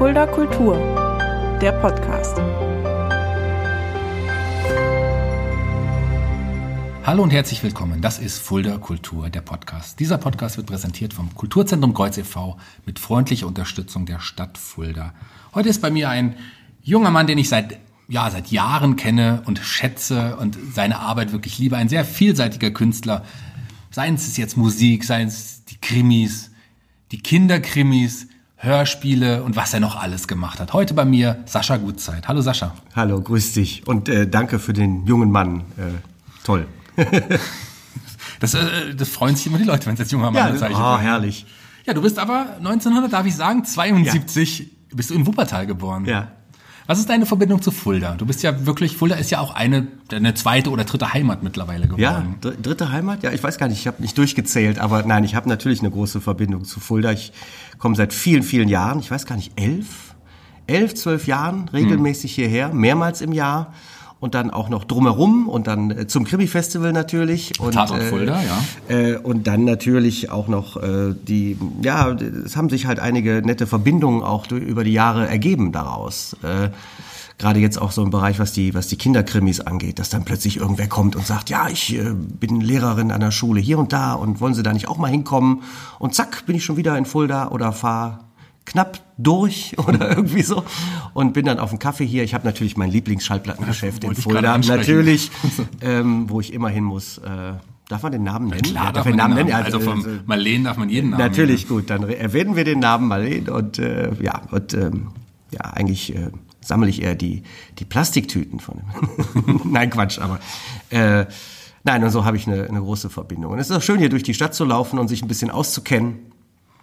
Fulda Kultur, der Podcast. Hallo und herzlich willkommen. Das ist Fulda Kultur, der Podcast. Dieser Podcast wird präsentiert vom Kulturzentrum Kreuz e.V. mit freundlicher Unterstützung der Stadt Fulda. Heute ist bei mir ein junger Mann, den ich seit ja, seit Jahren kenne und schätze und seine Arbeit wirklich liebe. Ein sehr vielseitiger Künstler. Seien es jetzt Musik, seien es die Krimis, die Kinderkrimis, Hörspiele und was er noch alles gemacht hat. Heute bei mir Sascha Gutzeit. Hallo Sascha. Hallo, grüß dich und äh, danke für den jungen Mann. Äh, toll. das, äh, das freuen sich immer die Leute, wenn es jetzt junger Mann ist. Ja, oh, herrlich. Ja, du bist aber 1900, darf ich sagen, 72 ja. bist du in Wuppertal geboren. Ja. Was ist deine Verbindung zu Fulda? Du bist ja wirklich, Fulda ist ja auch eine, eine zweite oder dritte Heimat mittlerweile geworden. Ja, dritte Heimat? Ja, ich weiß gar nicht, ich habe nicht durchgezählt, aber nein, ich habe natürlich eine große Verbindung zu Fulda. Ich komme seit vielen, vielen Jahren, ich weiß gar nicht, elf? Elf, zwölf Jahren regelmäßig hm. hierher, mehrmals im Jahr und dann auch noch drumherum und dann äh, zum Krimi-Festival natürlich. Und, Tatort Fulda, ja. Äh, und dann natürlich auch noch äh, die, ja, es haben sich halt einige nette Verbindungen auch durch, über die Jahre ergeben daraus. Äh, Gerade jetzt auch so im Bereich, was die, was die Kinderkrimis angeht, dass dann plötzlich irgendwer kommt und sagt, ja, ich äh, bin Lehrerin an der Schule hier und da und wollen Sie da nicht auch mal hinkommen? Und zack, bin ich schon wieder in Fulda oder fahre knapp durch oder irgendwie so und bin dann auf dem Kaffee hier. Ich habe natürlich mein Lieblingsschallplattengeschäft in Fulda, natürlich, ähm, wo ich immer hin muss. Äh, darf man den Namen nennen? Ja, klar, ja, darf man den Namen nennen. Also, also vom Marleen darf man jeden Namen Natürlich, nennen. gut, dann erwähnen wir den Namen Marleen und äh, ja, und ähm, ja, eigentlich äh, sammle ich eher die, die Plastiktüten von dem. Nein, Quatsch, aber äh, nein, und so habe ich eine, eine große Verbindung. Und es ist auch schön, hier durch die Stadt zu laufen und sich ein bisschen auszukennen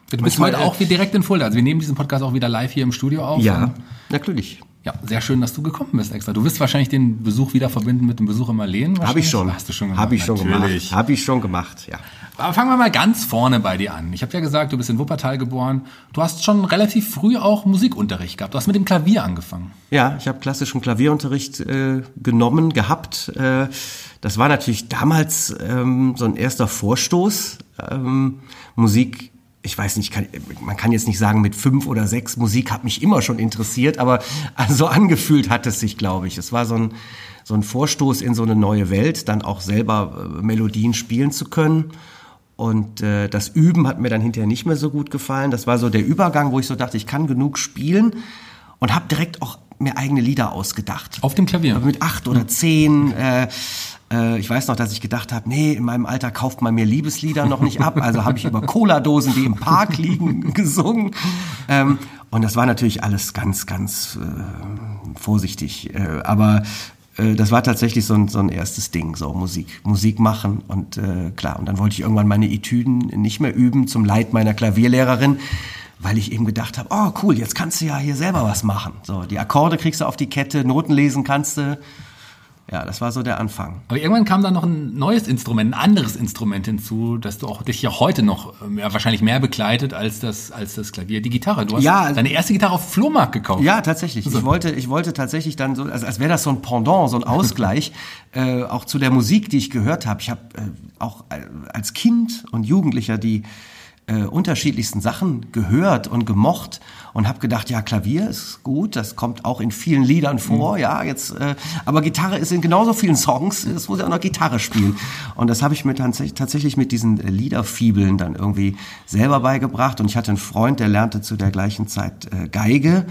Du bist heute auch wie direkt in Fulda. Also wir nehmen diesen Podcast auch wieder live hier im Studio auf. Ja, natürlich. Ja, sehr schön, dass du gekommen bist extra. Du wirst wahrscheinlich den Besuch wieder verbinden mit dem Besuch in Marleen. Habe ich schon. Hast du schon gemacht? Habe ich schon natürlich. gemacht. Habe ich schon gemacht, ja. Aber fangen wir mal ganz vorne bei dir an. Ich habe ja gesagt, du bist in Wuppertal geboren. Du hast schon relativ früh auch Musikunterricht gehabt. Du hast mit dem Klavier angefangen. Ja, ich habe klassischen Klavierunterricht äh, genommen, gehabt. Äh, das war natürlich damals ähm, so ein erster Vorstoß. Ähm, Musik ich weiß nicht, kann, man kann jetzt nicht sagen, mit fünf oder sechs Musik hat mich immer schon interessiert, aber so angefühlt hat es sich, glaube ich. Es war so ein, so ein Vorstoß in so eine neue Welt, dann auch selber äh, Melodien spielen zu können. Und äh, das Üben hat mir dann hinterher nicht mehr so gut gefallen. Das war so der Übergang, wo ich so dachte, ich kann genug spielen und habe direkt auch mir eigene Lieder ausgedacht. Auf dem Klavier? Mit acht oder zehn. Äh, äh, ich weiß noch, dass ich gedacht habe, nee, in meinem Alter kauft man mir Liebeslieder noch nicht ab. Also habe ich über Cola-Dosen, die im Park liegen, gesungen. Ähm, und das war natürlich alles ganz, ganz äh, vorsichtig. Äh, aber äh, das war tatsächlich so ein, so ein erstes Ding, so Musik, Musik machen und äh, klar. Und dann wollte ich irgendwann meine Etüden nicht mehr üben zum Leid meiner Klavierlehrerin, weil ich eben gedacht habe, oh cool, jetzt kannst du ja hier selber was machen. So die Akkorde kriegst du auf die Kette, Noten lesen kannst du ja, das war so der Anfang. Aber irgendwann kam da noch ein neues Instrument, ein anderes Instrument hinzu, dass du auch dich ja heute noch ja, wahrscheinlich mehr begleitet als das, als das Klavier. Die Gitarre. Du hast ja, deine erste Gitarre auf Flohmarkt gekauft. Ja, tatsächlich. Also. Ich wollte, ich wollte tatsächlich dann so, also als wäre das so ein Pendant, so ein Ausgleich, äh, auch zu der Musik, die ich gehört habe. Ich habe äh, auch äh, als Kind und Jugendlicher die äh, unterschiedlichsten Sachen gehört und gemocht und habe gedacht, ja, Klavier ist gut, das kommt auch in vielen Liedern vor, mhm. ja, jetzt, äh, aber Gitarre ist in genauso vielen Songs, es muss ja auch noch Gitarre spielen. Und das habe ich mir tatsächlich mit diesen Liederfibeln dann irgendwie selber beigebracht. Und ich hatte einen Freund, der lernte zu der gleichen Zeit äh, Geige.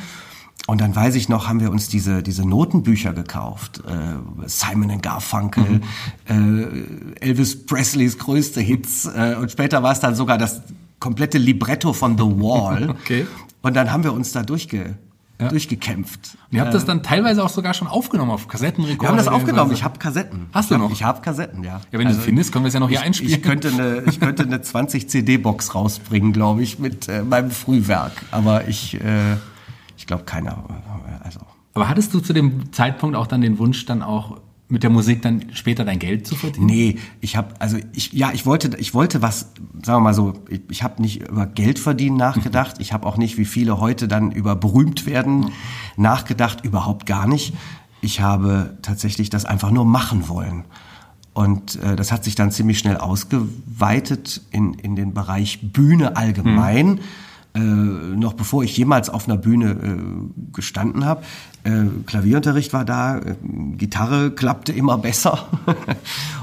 Und dann weiß ich noch, haben wir uns diese, diese Notenbücher gekauft. Äh, Simon Garfunkel, mhm. äh, Elvis Presleys größte Hits. Äh, und später war es dann sogar das komplette Libretto von The Wall. okay. Und dann haben wir uns da durchge ja. durchgekämpft. Und ihr habt das dann teilweise auch sogar schon aufgenommen auf Kassettenrekorder? Wir haben das aufgenommen. Ich habe Kassetten. Hast du noch? Ich habe Kassetten, ja. Ja, wenn also, du findest, können wir es ja noch hier ich, einspielen. Ich könnte eine, ich könnte eine 20 CD-Box rausbringen, glaube ich, mit äh, meinem Frühwerk. Aber ich, äh, ich glaube keiner. Äh, also. Aber hattest du zu dem Zeitpunkt auch dann den Wunsch, dann auch mit der Musik dann später dein Geld zu verdienen? Nee, ich habe also ich ja, ich wollte ich wollte was, sagen wir mal so, ich, ich habe nicht über Geld verdienen nachgedacht, ich habe auch nicht wie viele heute dann über berühmt werden nachgedacht, überhaupt gar nicht. Ich habe tatsächlich das einfach nur machen wollen. Und äh, das hat sich dann ziemlich schnell ausgeweitet in, in den Bereich Bühne allgemein. Mhm äh, noch bevor ich jemals auf einer Bühne äh, gestanden habe. Äh, Klavierunterricht war da, äh, Gitarre klappte immer besser.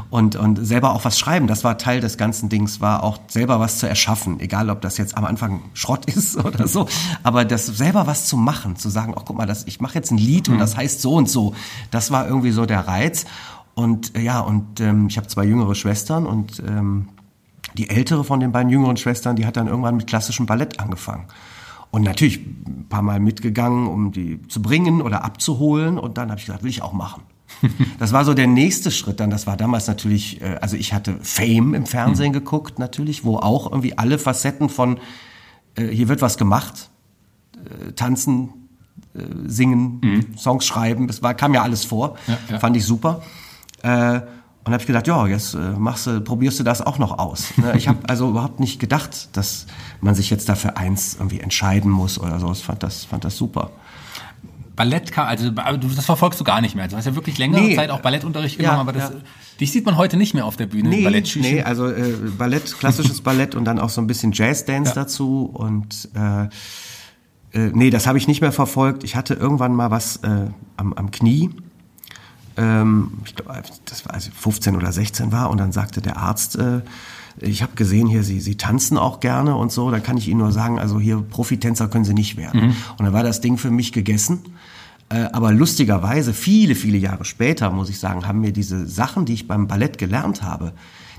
Und, und selber auch was schreiben, das war Teil des ganzen Dings, war auch selber was zu erschaffen, egal ob das jetzt am Anfang Schrott ist oder so, aber das selber was zu machen, zu sagen, oh guck mal, das, ich mache jetzt ein Lied und das heißt so und so, das war irgendwie so der Reiz. Und äh, ja, und ähm, ich habe zwei jüngere Schwestern und ähm, die ältere von den beiden jüngeren Schwestern, die hat dann irgendwann mit klassischem Ballett angefangen. Und natürlich ein paar Mal mitgegangen, um die zu bringen oder abzuholen. Und dann habe ich gesagt, will ich auch machen. Das war so der nächste Schritt dann. Das war damals natürlich, äh, also ich hatte Fame im Fernsehen mhm. geguckt natürlich, wo auch irgendwie alle Facetten von äh, hier wird was gemacht, äh, tanzen, singen, mhm. Songs schreiben, das war, kam ja alles vor, ja, ja. fand ich super. Und habe ich gedacht, ja, jetzt äh, machst du, probierst du das auch noch aus. Ne? Ich habe also überhaupt nicht gedacht, dass man sich jetzt dafür eins irgendwie entscheiden muss oder so. Ich fand das, fand das super. Ballett, also das verfolgst du gar nicht mehr. Du hast ja wirklich längere nee. Zeit auch Ballettunterricht genommen, ja, aber das, ja. dich sieht man heute nicht mehr auf der Bühne. Nee, nee also äh, Ballett, klassisches Ballett und dann auch so ein bisschen Jazzdance ja. dazu und äh, äh, nee, das habe ich nicht mehr verfolgt. Ich hatte irgendwann mal was äh, am, am Knie ähm, ich glaube, das war als ich 15 oder 16 war und dann sagte der Arzt, äh, ich habe gesehen hier, Sie, Sie tanzen auch gerne und so, da kann ich Ihnen nur sagen, also hier Profitänzer können Sie nicht werden. Mhm. Und dann war das Ding für mich gegessen. Äh, aber lustigerweise, viele, viele Jahre später, muss ich sagen, haben mir diese Sachen, die ich beim Ballett gelernt habe,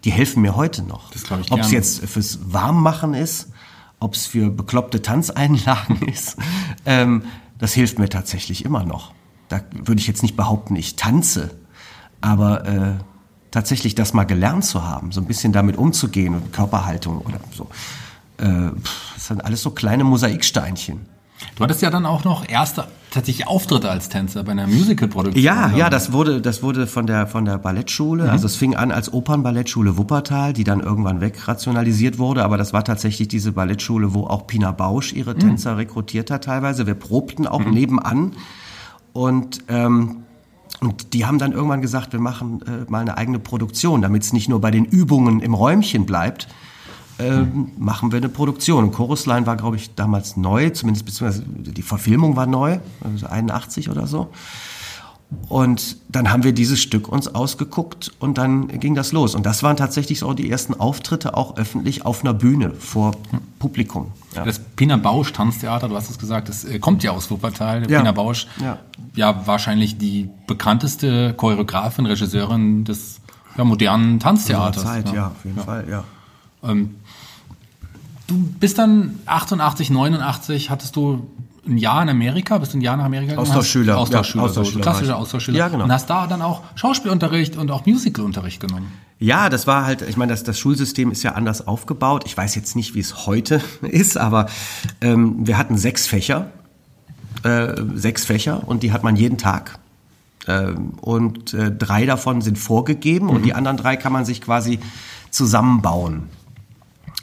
die helfen mir heute noch. Das glaube ich Ob es jetzt fürs Warmmachen ist, ob es für bekloppte Tanzeinlagen ist, ähm, das hilft mir tatsächlich immer noch da würde ich jetzt nicht behaupten, ich tanze, aber äh, tatsächlich das mal gelernt zu haben, so ein bisschen damit umzugehen und Körperhaltung oder so, äh, das sind alles so kleine Mosaiksteinchen. Du hattest ja dann auch noch erste tatsächlich Auftritte als Tänzer bei einer Musicalproduktion. Ja, ja, das wurde, das wurde von der von der Ballettschule. Mhm. Also es fing an als Opernballettschule Wuppertal, die dann irgendwann wegrationalisiert wurde. Aber das war tatsächlich diese Ballettschule, wo auch Pina Bausch ihre mhm. Tänzer mhm. rekrutiert hat teilweise. Wir probten auch mhm. nebenan und, ähm, und die haben dann irgendwann gesagt, wir machen äh, mal eine eigene Produktion, damit es nicht nur bei den Übungen im Räumchen bleibt. Ähm, machen wir eine Produktion. Chorusline war, glaube ich, damals neu, zumindest beziehungsweise die Verfilmung war neu, also 81 oder so. Und dann haben wir dieses Stück uns ausgeguckt und dann ging das los. Und das waren tatsächlich so die ersten Auftritte auch öffentlich auf einer Bühne vor Publikum. Ja. Das Pina Bausch Tanztheater, du hast es gesagt, das äh, kommt ja aus Wuppertal. Ja. Pina Bausch, ja. ja wahrscheinlich die bekannteste Choreografin, Regisseurin des ja, modernen Tanztheaters. Zeit, ja. ja, auf jeden Fall, ja. Ähm, du bist dann 88, 89, hattest du ein Jahr in Amerika, bist du ein Jahr nach Amerika gegangen? Austauschschüler. Austauschschüler, ja, Austauschschüler. So, klassischer Austauschschüler. Ja, genau. Und hast da dann auch Schauspielunterricht und auch Musicalunterricht genommen. Ja, das war halt, ich meine, das, das Schulsystem ist ja anders aufgebaut. Ich weiß jetzt nicht, wie es heute ist, aber ähm, wir hatten sechs Fächer, äh, sechs Fächer und die hat man jeden Tag. Ähm, und äh, drei davon sind vorgegeben mhm. und die anderen drei kann man sich quasi zusammenbauen.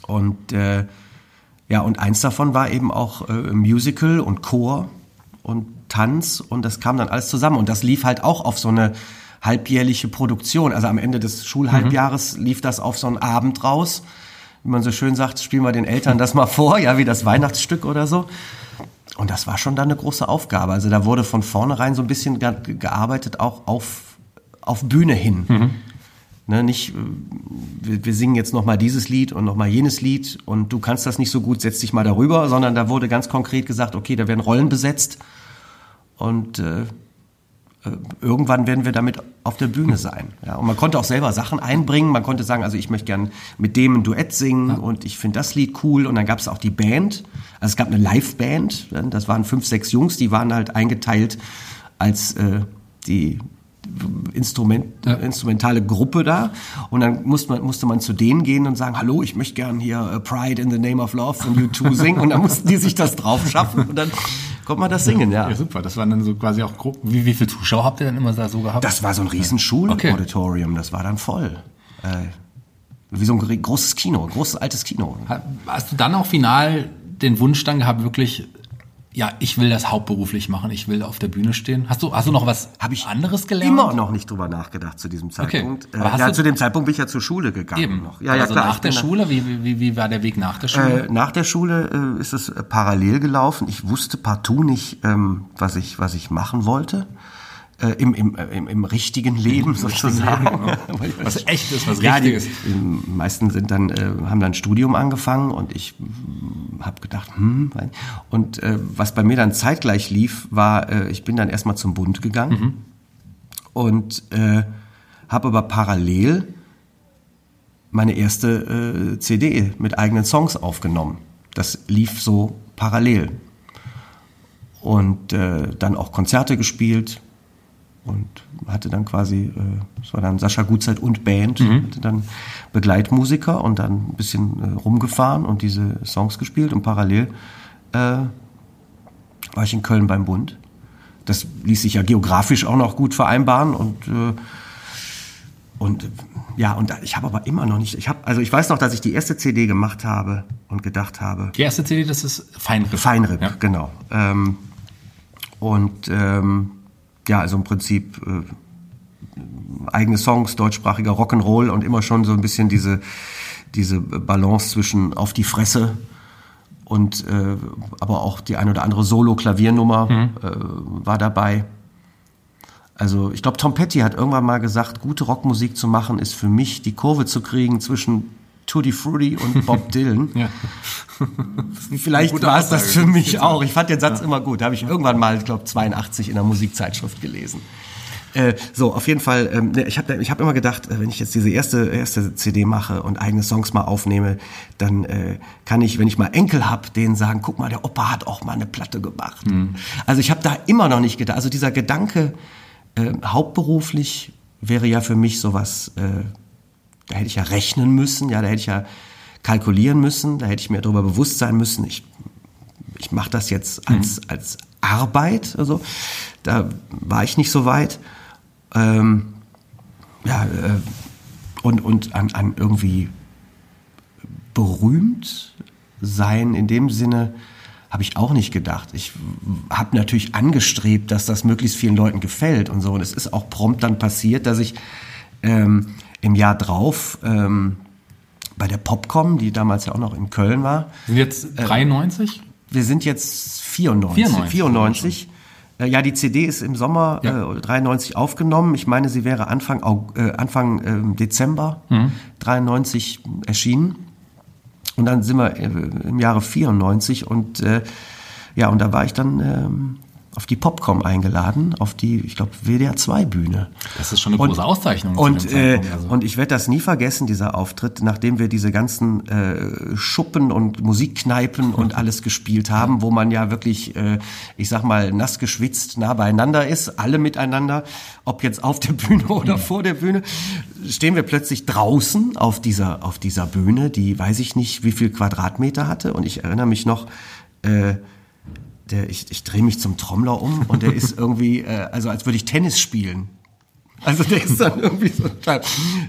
Und äh, ja, und eins davon war eben auch äh, Musical und Chor und Tanz und das kam dann alles zusammen und das lief halt auch auf so eine halbjährliche Produktion. Also am Ende des Schulhalbjahres mhm. lief das auf so einen Abend raus. Wie man so schön sagt, spielen wir den Eltern das mal vor, ja, wie das Weihnachtsstück oder so. Und das war schon dann eine große Aufgabe. Also da wurde von vornherein so ein bisschen gearbeitet, auch auf, auf Bühne hin. Mhm. Ne, nicht, äh, wir, wir singen jetzt nochmal dieses Lied und nochmal jenes Lied und du kannst das nicht so gut, setz dich mal darüber, sondern da wurde ganz konkret gesagt, okay, da werden Rollen besetzt und äh, äh, irgendwann werden wir damit auf der Bühne sein. Ja, und man konnte auch selber Sachen einbringen. Man konnte sagen, also ich möchte gern mit dem ein Duett singen ja. und ich finde das Lied cool. Und dann gab es auch die Band. Also es gab eine Live-Band. Das waren fünf, sechs Jungs, die waren halt eingeteilt als äh, die Instrument, ja. instrumentale Gruppe da und dann musste man, musste man zu denen gehen und sagen, hallo, ich möchte gern hier uh, Pride in the Name of Love von U2 singen und dann mussten die sich das drauf schaffen und dann konnte man das singen, ja. Ja, super, das waren dann so quasi auch Gruppen. Wie, wie viele Zuschauer habt ihr denn immer da so gehabt? Das war so ein riesen Schulauditorium, okay. das war dann voll. Äh, wie so ein großes Kino, ein großes altes Kino. Hast du dann auch final den Wunsch dann gehabt, wirklich ja, ich will das hauptberuflich machen, ich will auf der Bühne stehen. Hast du, hast du noch was Habe ich anderes gelernt? Immer noch nicht drüber nachgedacht zu diesem Zeitpunkt. Aber Äh, ja, zu dem Zeitpunkt bin ich ja zur Schule gegangen. Eben. Noch. Ja, ja, also klar. nach der Schule, wie, wie, wie war der Weg nach der Schule? Äh, nach der Schule äh, ist es parallel gelaufen. Ich wusste partout nicht, ähm, was ich was ich machen wollte. Äh, im, im, äh, im, Im richtigen Leben sozusagen. was echt ist, was ja, die, richtig ist. die meisten sind dann, äh, haben dann ein Studium angefangen und ich habe gedacht, hm, und äh, was bei mir dann zeitgleich lief, war, äh, ich bin dann erstmal zum Bund gegangen Mhm. und äh, habe aber parallel meine erste CD mit eigenen Songs aufgenommen. Das lief so parallel. Und dann auch Konzerte gespielt und hatte dann quasi, äh, es war dann Sascha Gutzeit und Band, hatte dann Begleitmusiker und dann ein bisschen äh, rumgefahren und diese Songs gespielt und parallel äh, war ich in Köln beim Bund. Das ließ sich ja geografisch auch noch gut vereinbaren und äh, und ja, und ich habe aber immer noch nicht, ich habe, also ich weiß noch, dass ich die erste CD gemacht habe und gedacht habe, Die erste CD, das ist Feinripp. Feinripp, Ja. genau. Ähm, und ähm, ja, also im Prinzip äh, eigene Songs, deutschsprachiger Rock'n'Roll und immer schon so ein bisschen diese, diese Balance zwischen auf die Fresse und äh, aber auch die ein oder andere Solo-Klaviernummer äh, war dabei. Also ich glaube, Tom Petty hat irgendwann mal gesagt, gute Rockmusik zu machen, ist für mich die Kurve zu kriegen zwischen Tutti Frutti und Bob Dylan. Ja. Vielleicht war es das für mich auch. Ich fand den Satz immer gut. Habe ich irgendwann mal, ich glaube, 82 in einer Musikzeitschrift gelesen. Äh, so, auf jeden Fall, ähm, ne, ich habe ich hab immer gedacht, äh, wenn ich jetzt diese erste, erste CD mache und eigene Songs mal aufnehme, dann äh, kann ich, wenn ich mal Enkel hab, denen sagen, guck mal, der Opa hat auch mal eine Platte gemacht. Also ich habe da immer noch nicht gedacht, also dieser Gedanke, äh, hauptberuflich wäre ja für mich sowas, äh, da hätte ich ja rechnen müssen, ja, da hätte ich ja kalkulieren müssen, da hätte ich mir darüber bewusst sein müssen, ich, ich mache das jetzt als, als Arbeit, also da war ich nicht so weit. Ähm, ja, äh, und, und an, an irgendwie berühmt sein in dem Sinne habe ich auch nicht gedacht. Ich habe natürlich angestrebt, dass das möglichst vielen Leuten gefällt und so. Und es ist auch prompt dann passiert, dass ich ähm, im Jahr drauf ähm, bei der Popcom, die damals ja auch noch in Köln war, Sind jetzt 93? wir sind jetzt 94. 94, 94. Äh, Ja, die CD ist im Sommer Ja. äh, 93 aufgenommen. Ich meine, sie wäre Anfang, äh, Anfang ähm, Dezember Mhm. 93 erschienen. Und dann sind wir äh, im Jahre 94 und äh, ja, und da war ich dann ähm, auf die Popcom eingeladen, auf die, ich glaube, WDR 2 Bühne. Das ist schon eine Und- große Auszeichnung. Und, äh, also. und ich werde das nie vergessen, dieser Auftritt, nachdem wir diese ganzen äh, Schuppen und Musikkneipen und alles gespielt haben, wo man ja wirklich, äh, ich sag mal, nass geschwitzt nah beieinander ist, alle miteinander, ob jetzt auf der Bühne oder vor der Bühne, stehen wir plötzlich draußen auf dieser, auf dieser Bühne, die weiß ich nicht, wie viel Quadratmeter hatte. Und ich erinnere mich noch, äh, der, ich, ich drehe mich zum Trommler um und der ist irgendwie, äh, also als würde ich Tennis spielen. Also der ist dann irgendwie so,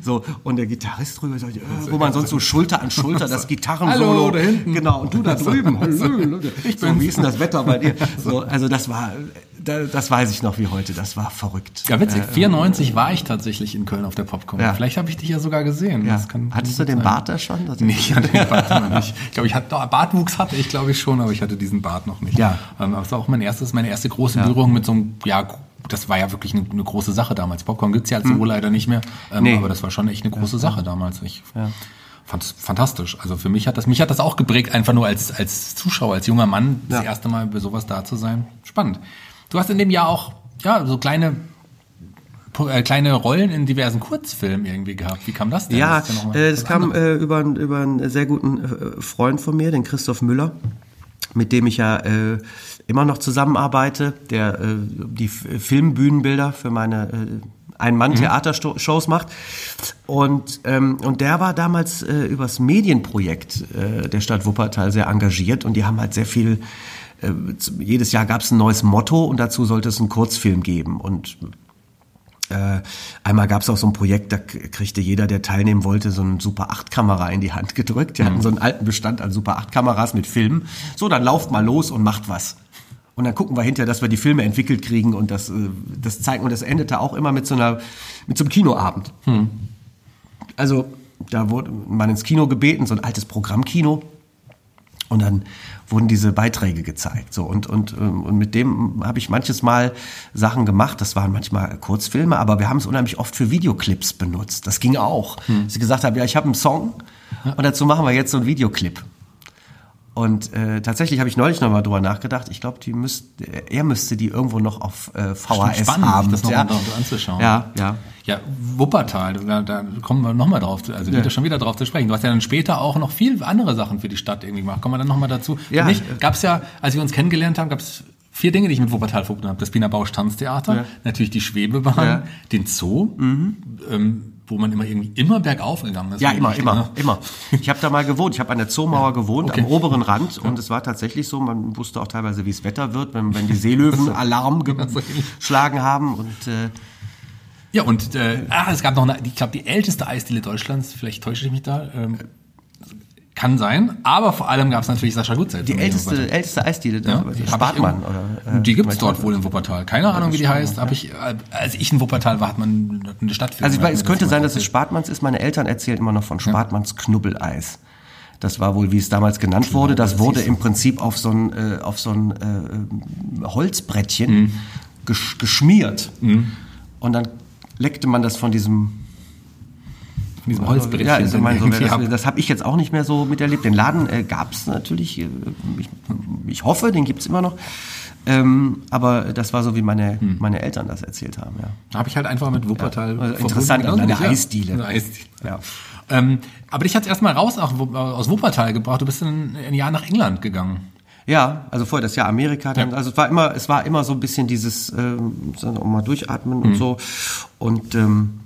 so und der Gitarrist drüber sagt, äh, wo man sonst so Schulter an Schulter das Gitarrensolo, Hallo, da hinten. genau und du da drüben, hallo, ich so, wie ist denn das Wetter bei dir? So, also das war, da- das weiß ich noch wie heute, das war verrückt. ja, witzig. 94 war ich tatsächlich in Köln auf der Popcom. Ja. Vielleicht habe ich dich ja sogar gesehen. Ja. Das kann, kann Hattest du gut den sein. Bart da schon? Das- Nee, ich hatte den Bart noch nicht. Ich glaube, ich hatte Bartwuchs hatte ich, glaube ich, schon, aber ich hatte diesen Bart noch nicht. Ja. Ähm, aber das war auch mein erstes, meine erste große Berührung mit so einem, ja, das war ja wirklich eine, eine große Sache damals. Popcorn gibt's ja so leider nicht mehr. Ähm, Hm. Nee. Aber das war schon echt eine große Sache damals. Ich fand es fantastisch. Also für mich hat das, mich hat das auch geprägt, einfach nur als, als Zuschauer, als junger Mann, das Ja. erste Mal bei sowas da zu sein. Spannend. Du hast in dem Jahr auch, ja, so kleine, äh, kleine Rollen in diversen Kurzfilmen irgendwie gehabt. Wie kam das denn? Ja, Das äh, das kam äh, über, einen- über einen sehr guten äh, Freund von mir, den Christoph Müller, mit dem ich ja äh, immer noch zusammenarbeite, der äh, die Filmbühnenbilder für meine Ein-Mann-Theatershows macht. Und, ähm, und der war damals übers Medienprojekt der Stadt Wuppertal sehr engagiert und die haben halt sehr viel äh, jedes Jahr gab es ein neues Motto und dazu sollte es einen Kurzfilm geben. Und äh, einmal gab es auch so ein Projekt, da kriegte jeder, der teilnehmen wollte, so eine Super 8 Kamera in die Hand gedrückt. Die hatten so einen alten Bestand an Super 8 Kameras mit Filmen. So, dann lauft mal los und macht was. Und dann gucken wir hinterher, dass wir die Filme entwickelt kriegen und das, äh, das zeigen. Und das endete auch immer mit so einer, mit so einem Kinoabend. Also da wurde man ins Kino gebeten, so ein altes Programmkino. Und dann wurden diese Beiträge gezeigt. So und und ähm, und mit dem habe ich manches Mal Sachen gemacht. Das waren manchmal Kurzfilme, aber wir haben es unheimlich oft für Videoclips benutzt. Das ging auch. Dass ich gesagt habe, ja, ich habe einen Song und dazu machen wir jetzt so einen Videoclip. Und äh, tatsächlich habe ich neulich noch mal drüber nachgedacht. Ich glaube, die müsste, er müsste die irgendwo noch auf äh, VHS Spannend, haben. das noch ja. mal anzuschauen. Ja, ja. Ja, Wuppertal, da, da kommen wir nochmal drauf, zu- also wieder schon wieder drauf zu sprechen. Du hast ja dann später auch noch viel andere Sachen für die Stadt irgendwie gemacht. Kommen wir dann nochmal dazu. Ja. Für mich gab es ja, als wir uns kennengelernt haben, gab es vier Dinge, die ich mit Wuppertal verbunden habe. Das Wiener Bausch Tanztheater, Ja. natürlich die Schwebebahn, Ja. den Zoo, ähm, wo man immer irgendwie immer bergauf gegangen ist. Ja, immer, richtig, immer, ne? immer. Ich habe da mal gewohnt. Ich habe an der Zoomauer gewohnt, Okay. am oberen Rand. Und es war tatsächlich so, man wusste auch teilweise, wie es Wetter wird, wenn, wenn die Seelöwen Alarm geschlagen haben. Und äh, Ja, und äh, ah, es gab noch eine, ich glaube, die älteste Eisdiele Deutschlands, vielleicht täusche ich mich da, ähm, kann sein, aber vor allem gab es natürlich Sascha Gutzelt. die älteste, älteste Eisdiele, Ja, äh, Spartmann. Oder, äh, die gibt's dort wohl in Wuppertal. Keine Ahnung, wie die heißt. Hab ich, äh, als ich in Wuppertal war, hat man eine Stadtführung. Also ich es könnte sein, dass es. Spartmanns ist. Meine Eltern erzählen immer noch von Spartmanns Knubbeleis. Das war wohl, wie es damals genannt wurde. Das das wurde im Prinzip auf so ein, äh, auf so ein äh, Holzbrettchen Mhm. gesch geschmiert. Und dann leckte man das von diesem Von diesem Holzbrettchen. Ja, also mein, so, das, das habe ich jetzt auch nicht mehr so miterlebt. Den Laden äh, gab es natürlich. Äh, ich, ich hoffe, den gibt's immer noch. Ähm, aber das war so, wie meine, Hm. meine Eltern das erzählt haben. Ja. Da habe ich halt einfach mit Wuppertal. Ja, also interessant, eine ja. Eisdiele. Eine Eisdiele. Ja. Ähm, aber dich hat's erstmal raus aus, Wu- aus Wuppertal gebracht. Du bist ein, ein Jahr nach England gegangen. Ja, also vorher das Jahr Amerika, dann, Ja. also es war immer, es war immer so ein bisschen dieses, ähm, mal durchatmen Mhm. und so. Und ähm,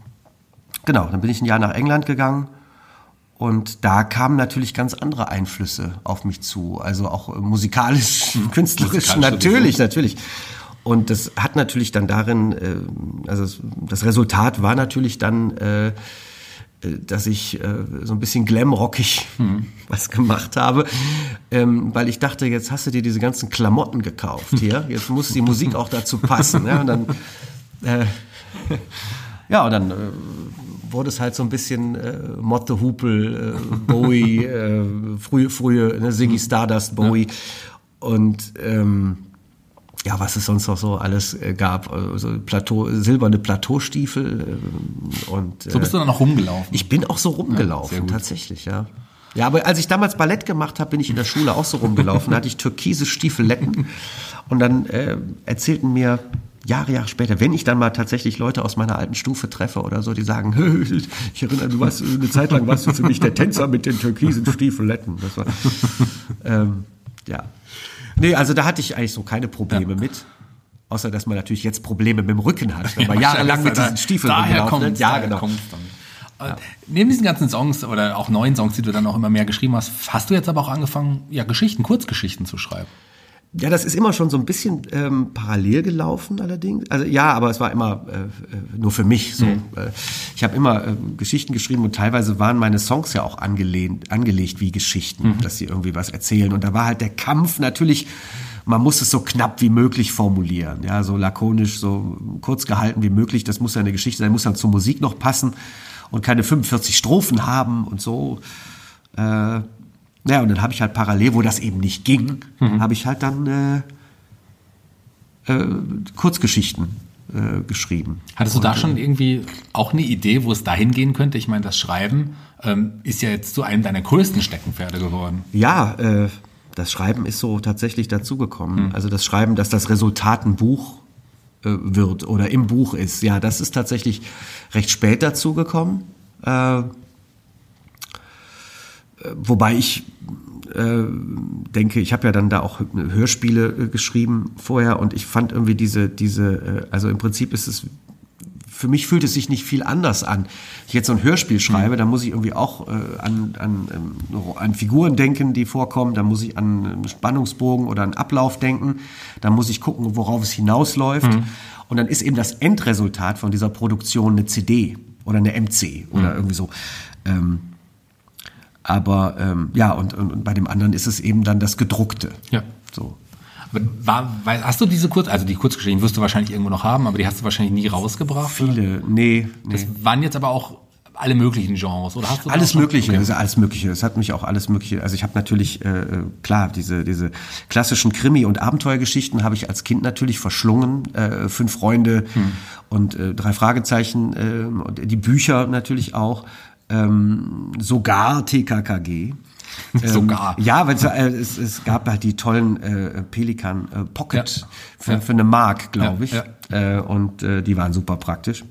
genau, dann bin ich ein Jahr nach England gegangen und da kamen natürlich ganz andere Einflüsse auf mich zu, also auch musikalisch, künstlerisch. Musikalisch natürlich, natürlich. Und das hat natürlich dann darin, äh, also das Resultat war natürlich dann, äh, äh, dass ich so ein bisschen glamrockig was gemacht habe, ähm, weil ich dachte, jetzt hast du dir diese ganzen Klamotten gekauft hier, jetzt muss die Musik auch dazu passen. Ja, und dann, äh, ja, und dann wurde es halt so ein bisschen äh, Motte Hupel, äh, Bowie, äh, frühe, frühe ne, Ziggy Stardust, Bowie und ähm, ja, was es sonst noch so alles äh, gab, also Plateau, silberne Plateaustiefel äh, und So bist du dann noch rumgelaufen. ich bin auch so rumgelaufen, gut. tatsächlich, ja. Ja, aber als ich damals Ballett gemacht habe, bin ich in der Schule auch so rumgelaufen. da hatte ich türkise Stiefeletten. Und dann äh, erzählten mir Jahre, Jahre später, wenn ich dann mal tatsächlich Leute aus meiner alten Stufe treffe oder so, die sagen, ich erinnere, du warst eine Zeit lang warst du für mich der Tänzer mit den türkisen Stiefeletten. Das war, ähm, ja. Nee, also da hatte ich eigentlich so keine Probleme mit. Außer, dass man natürlich jetzt Probleme mit dem Rücken hat, wenn man jahrelang mit diesen Stiefeln daher kommt. Ja, daher genau. kommt's dann. Äh, Neben diesen ganzen Songs oder auch neuen Songs, die du dann auch immer mehr geschrieben hast, hast du jetzt aber auch angefangen, ja, Geschichten, Kurzgeschichten zu schreiben. Ja, das ist immer schon so ein bisschen ähm, parallel gelaufen allerdings. Also ja, aber es war immer äh, äh, nur für mich so. Äh, ich habe immer äh, Geschichten geschrieben und teilweise waren meine Songs ja auch angelehnt, angelegt wie Geschichten, dass sie irgendwie was erzählen. Und da war halt der Kampf natürlich, man muss es so knapp wie möglich formulieren, ja, so lakonisch, so kurz gehalten wie möglich. Das muss ja eine Geschichte sein, muss dann zur Musik noch passen und keine 45 Strophen haben und so. Äh, ja, und dann habe ich halt parallel, wo das eben nicht ging, habe ich halt dann äh, äh, Kurzgeschichten äh, geschrieben. Hattest du da schon irgendwie auch eine Idee, wo es dahin gehen könnte? Ich meine, das Schreiben ähm, ist ja jetzt zu einem deiner größten Steckenpferde geworden. Ja, äh, das Schreiben ist so tatsächlich dazugekommen. Also das Schreiben, dass das Resultat ein Buch äh, wird oder im Buch ist. Ja, das ist tatsächlich recht spät dazugekommen. Wobei ich äh, denke, ich habe ja dann da auch Hörspiele äh, geschrieben vorher und ich fand irgendwie diese, diese, äh, also im Prinzip ist es für mich fühlt es sich nicht viel anders an. Wenn ich jetzt so ein Hörspiel schreibe, dann muss ich irgendwie auch äh, an, an, ähm, an Figuren denken, die vorkommen, dann muss ich an einen Spannungsbogen oder einen Ablauf denken, dann muss ich gucken, worauf es hinausläuft. Und dann ist eben das Endresultat von dieser Produktion eine CD oder eine MC oder irgendwie so. Ähm, aber ähm, ja, und, und, und bei dem anderen ist es eben dann das Gedruckte. Ja. So. Aber war, hast du diese Kurz, also die Kurzgeschichten wirst du wahrscheinlich irgendwo noch haben, aber die hast du wahrscheinlich nie rausgebracht. Viele, nee, nee. Das waren jetzt aber auch alle möglichen Genres, oder hast du Alles Mögliche, Okay. also alles Mögliche. Es hat mich auch alles Mögliche. Also ich habe natürlich äh, klar diese diese klassischen Krimi- und Abenteuergeschichten habe ich als Kind natürlich verschlungen. Äh, fünf Freunde Hm. und äh, drei Fragezeichen äh, und die Bücher natürlich auch. Ähm, sogar TKKG. Sogar. Ähm, ja, weil es, äh, es, es gab halt die tollen äh, Pelikan äh, Pocket Ja. für, Ja. für eine Mark, glaube ich. Ja, Äh, und äh, die waren super praktisch.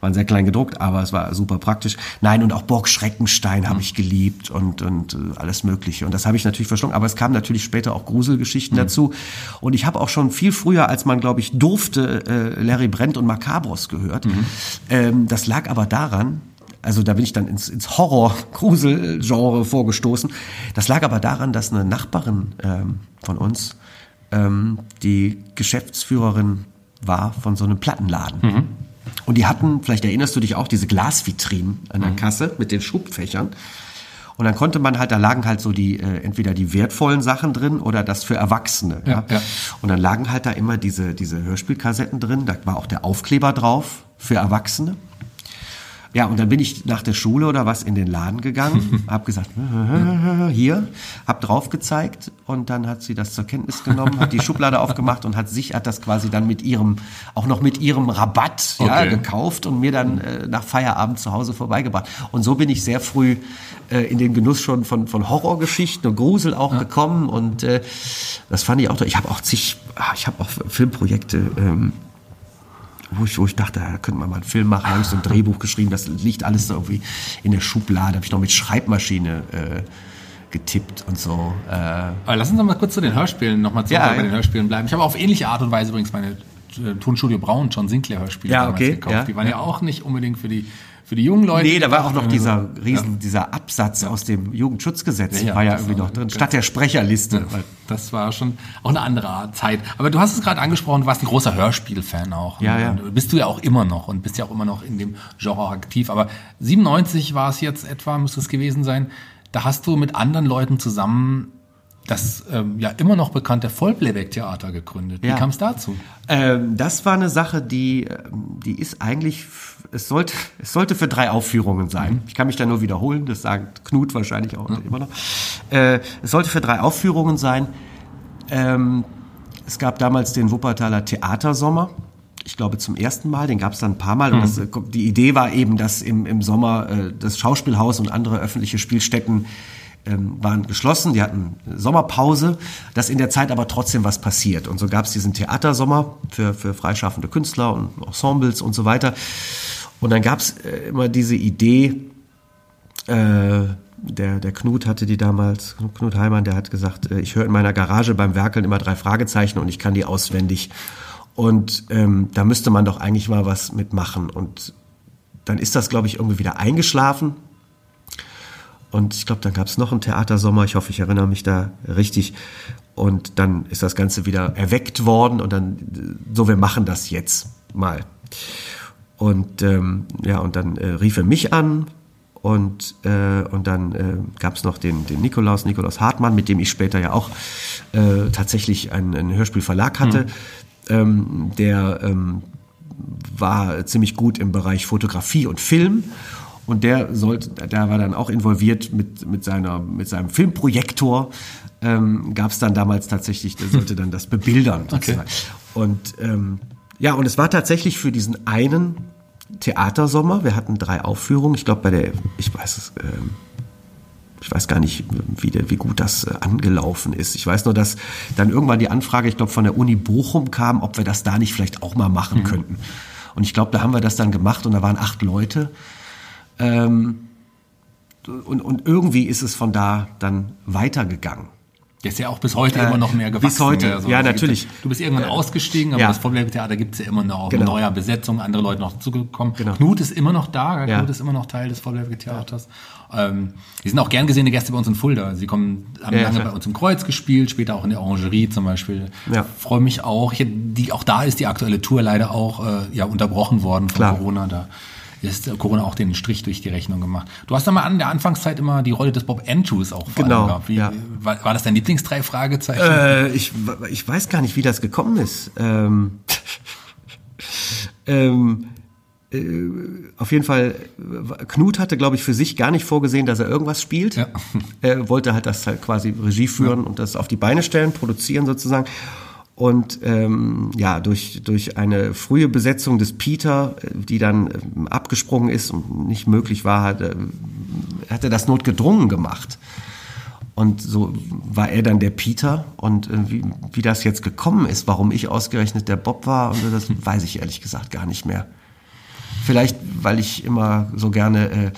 Waren sehr klein gedruckt, aber es war super praktisch. Nein, und auch Burg Schreckenstein habe ich geliebt und, und äh, alles Mögliche. Und das habe ich natürlich verschlungen. Aber es kamen natürlich später auch Gruselgeschichten dazu. Und ich habe auch schon viel früher, als man, glaube ich, durfte, Larry Brent und Macabros gehört. Ähm, das lag aber daran, also da bin ich dann ins, ins Horror-Grusel-Genre vorgestoßen. Das lag aber daran, dass eine Nachbarin ähm, von uns ähm, die Geschäftsführerin war von so einem Plattenladen. Und die hatten, vielleicht erinnerst du dich auch, diese Glasvitrinen an der Kasse mit den Schubfächern. Und dann konnte man halt, da lagen halt so die, äh, entweder die wertvollen Sachen drin oder das für Erwachsene. Ja, ja. Und dann lagen halt da immer diese, diese Hörspielkassetten drin, da war auch der Aufkleber drauf für Erwachsene. Ja, und dann bin ich nach der Schule oder was in den Laden gegangen, habe gesagt, hier, hab drauf gezeigt und dann hat sie das zur Kenntnis genommen, hat die Schublade aufgemacht und hat sich hat das quasi dann mit ihrem auch noch mit ihrem Rabatt ja, Okay. gekauft und mir dann äh, nach Feierabend zu Hause vorbeigebracht. Und so bin ich sehr früh äh, in den Genuss schon von von Horrorgeschichten und Grusel auch gekommen und äh, das fand ich auch. toll. Ich habe auch zig, ah, ich habe auch Filmprojekte. Ähm, wo ich, wo ich dachte, da könnte man mal einen Film machen, habe ich so ein Drehbuch geschrieben, das liegt alles so irgendwie in der Schublade, habe ich noch mit Schreibmaschine äh, getippt und so. Äh, Aber lass uns noch mal kurz zu den Hörspielen, nochmal zurück Ja, bei den Hörspielen bleiben. Ich habe auf ähnliche Art und Weise übrigens meine äh, Tonstudio Braun John Sinclair Hörspiele Ja, damals okay, gekauft. ja, die waren ja. ja. auch nicht unbedingt für die, für die jungen Leute. nee, da war auch noch dieser riesen, dieser Absatz aus dem Jugendschutzgesetz, war ja irgendwie noch drin, statt der Sprecherliste. Das war schon auch eine andere Zeit. Aber du hast es gerade angesprochen, du warst ein großer Hörspielfan auch. Ja, ja. Und bist du ja auch immer noch und bist ja auch immer noch in dem Genre auch aktiv. Aber 97 war es jetzt etwa, müsste es gewesen sein. Da hast du mit anderen Leuten zusammen das ähm, ja immer noch bekannte Vollplayback-Theater gegründet. Wie Ja. kam es dazu? Ähm, das war eine Sache, die, ähm, die ist eigentlich, es sollte, es sollte für drei Aufführungen sein. Ich kann mich da nur wiederholen, das sagt Knut wahrscheinlich auch immer noch. Äh, es sollte für drei Aufführungen sein. Ähm, es gab damals den Wuppertaler Theatersommer. Ich glaube zum ersten Mal, den gab es dann ein paar Mal. Und das, äh, die Idee war eben, dass im, im Sommer äh, das Schauspielhaus und andere öffentliche Spielstätten ähm, waren geschlossen, die hatten Sommerpause, dass in der Zeit aber trotzdem was passiert. Und so gab es diesen Theatersommer für, für freischaffende Künstler und Ensembles und so weiter. Und dann gab es äh, immer diese Idee, äh, der, der Knut hatte die damals, Knut Heimann, der hat gesagt, äh, ich höre in meiner Garage beim Werkeln immer drei Fragezeichen und ich kann die auswendig. Und ähm, da müsste man doch eigentlich mal was mitmachen. Und dann ist das, glaube ich, irgendwie wieder eingeschlafen. Und ich glaube, dann gab es noch einen Theatersommer. Ich hoffe, ich erinnere mich da richtig. Und dann ist das Ganze wieder erweckt worden. Und dann, so, wir machen das jetzt mal. Und ähm, ja, und dann äh, rief er mich an. Und, äh, und dann äh, gab es noch den, den Nikolaus, Nikolaus Hartmann, mit dem ich später ja auch äh, tatsächlich einen, einen Hörspielverlag hatte. Ähm, der ähm, war ziemlich gut im Bereich Fotografie und Film. Und der sollte, der war dann auch involviert mit, mit, seiner, mit seinem Filmprojektor. Ähm, Gab es dann damals tatsächlich, der sollte dann das bebildern. Okay. sozusagen. Und ähm, ja, und es war tatsächlich für diesen einen Theatersommer. Wir hatten drei Aufführungen. Ich glaube, bei der, ich weiß es, ähm, ich weiß gar nicht, wie, der, wie gut das äh, angelaufen ist. Ich weiß nur, dass dann irgendwann die Anfrage, ich glaube, von der Uni Bochum kam, ob wir das da nicht vielleicht auch mal machen könnten. Und ich glaube, da haben wir das dann gemacht und da waren acht Leute. Ähm, und, und irgendwie ist es von da dann weitergegangen. Der ist ja auch bis heute Äh, immer noch mehr gewachsen. bis heute, gell? ja, also natürlich. Du bist irgendwann Äh, ausgestiegen, aber ja. das Vollplayback-Theater gibt es ja immer noch. Genau. Mit neuer Besetzung, andere Leute noch dazugekommen. Genau. Knut ist immer noch da? Ja. Knut ist immer noch Teil des Vollplayback-Theaters. Ähm, die sind auch gern gesehene Gäste bei uns in Fulda. Sie kommen, haben Ja, lange bei uns im Kreuz gespielt, später auch in der Orangerie zum Beispiel. Ja. Freue mich auch. Ich, die, auch da ist die aktuelle Tour leider auch äh, ja, unterbrochen worden von Klar. Corona. Da Hat Corona auch den Strich durch die Rechnung gemacht. Du hast dann mal an der Anfangszeit immer die Rolle des Bob Andrews auch vor Genau, gehabt. Wie, ja. war, war das dein Lieblingsdrei Fragezeichen? Äh, ich, ich weiß gar nicht, wie das gekommen ist. Ähm, ähm, äh, auf jeden Fall, äh, Knut hatte, glaube ich, für sich gar nicht vorgesehen, dass er irgendwas spielt. Ja. Er wollte halt das halt quasi Regie führen und das auf die Beine stellen, produzieren sozusagen. Und ähm, ja, durch, durch eine frühe Besetzung des Peter, äh, die dann ähm, abgesprungen ist und nicht möglich war, hat, äh, hat er das notgedrungen gemacht. Und so war er dann der Peter. Und äh, wie, wie das jetzt gekommen ist, warum ich ausgerechnet der Bob war, und so, das weiß ich ehrlich gesagt gar nicht mehr. Vielleicht, weil ich immer so gerne, äh,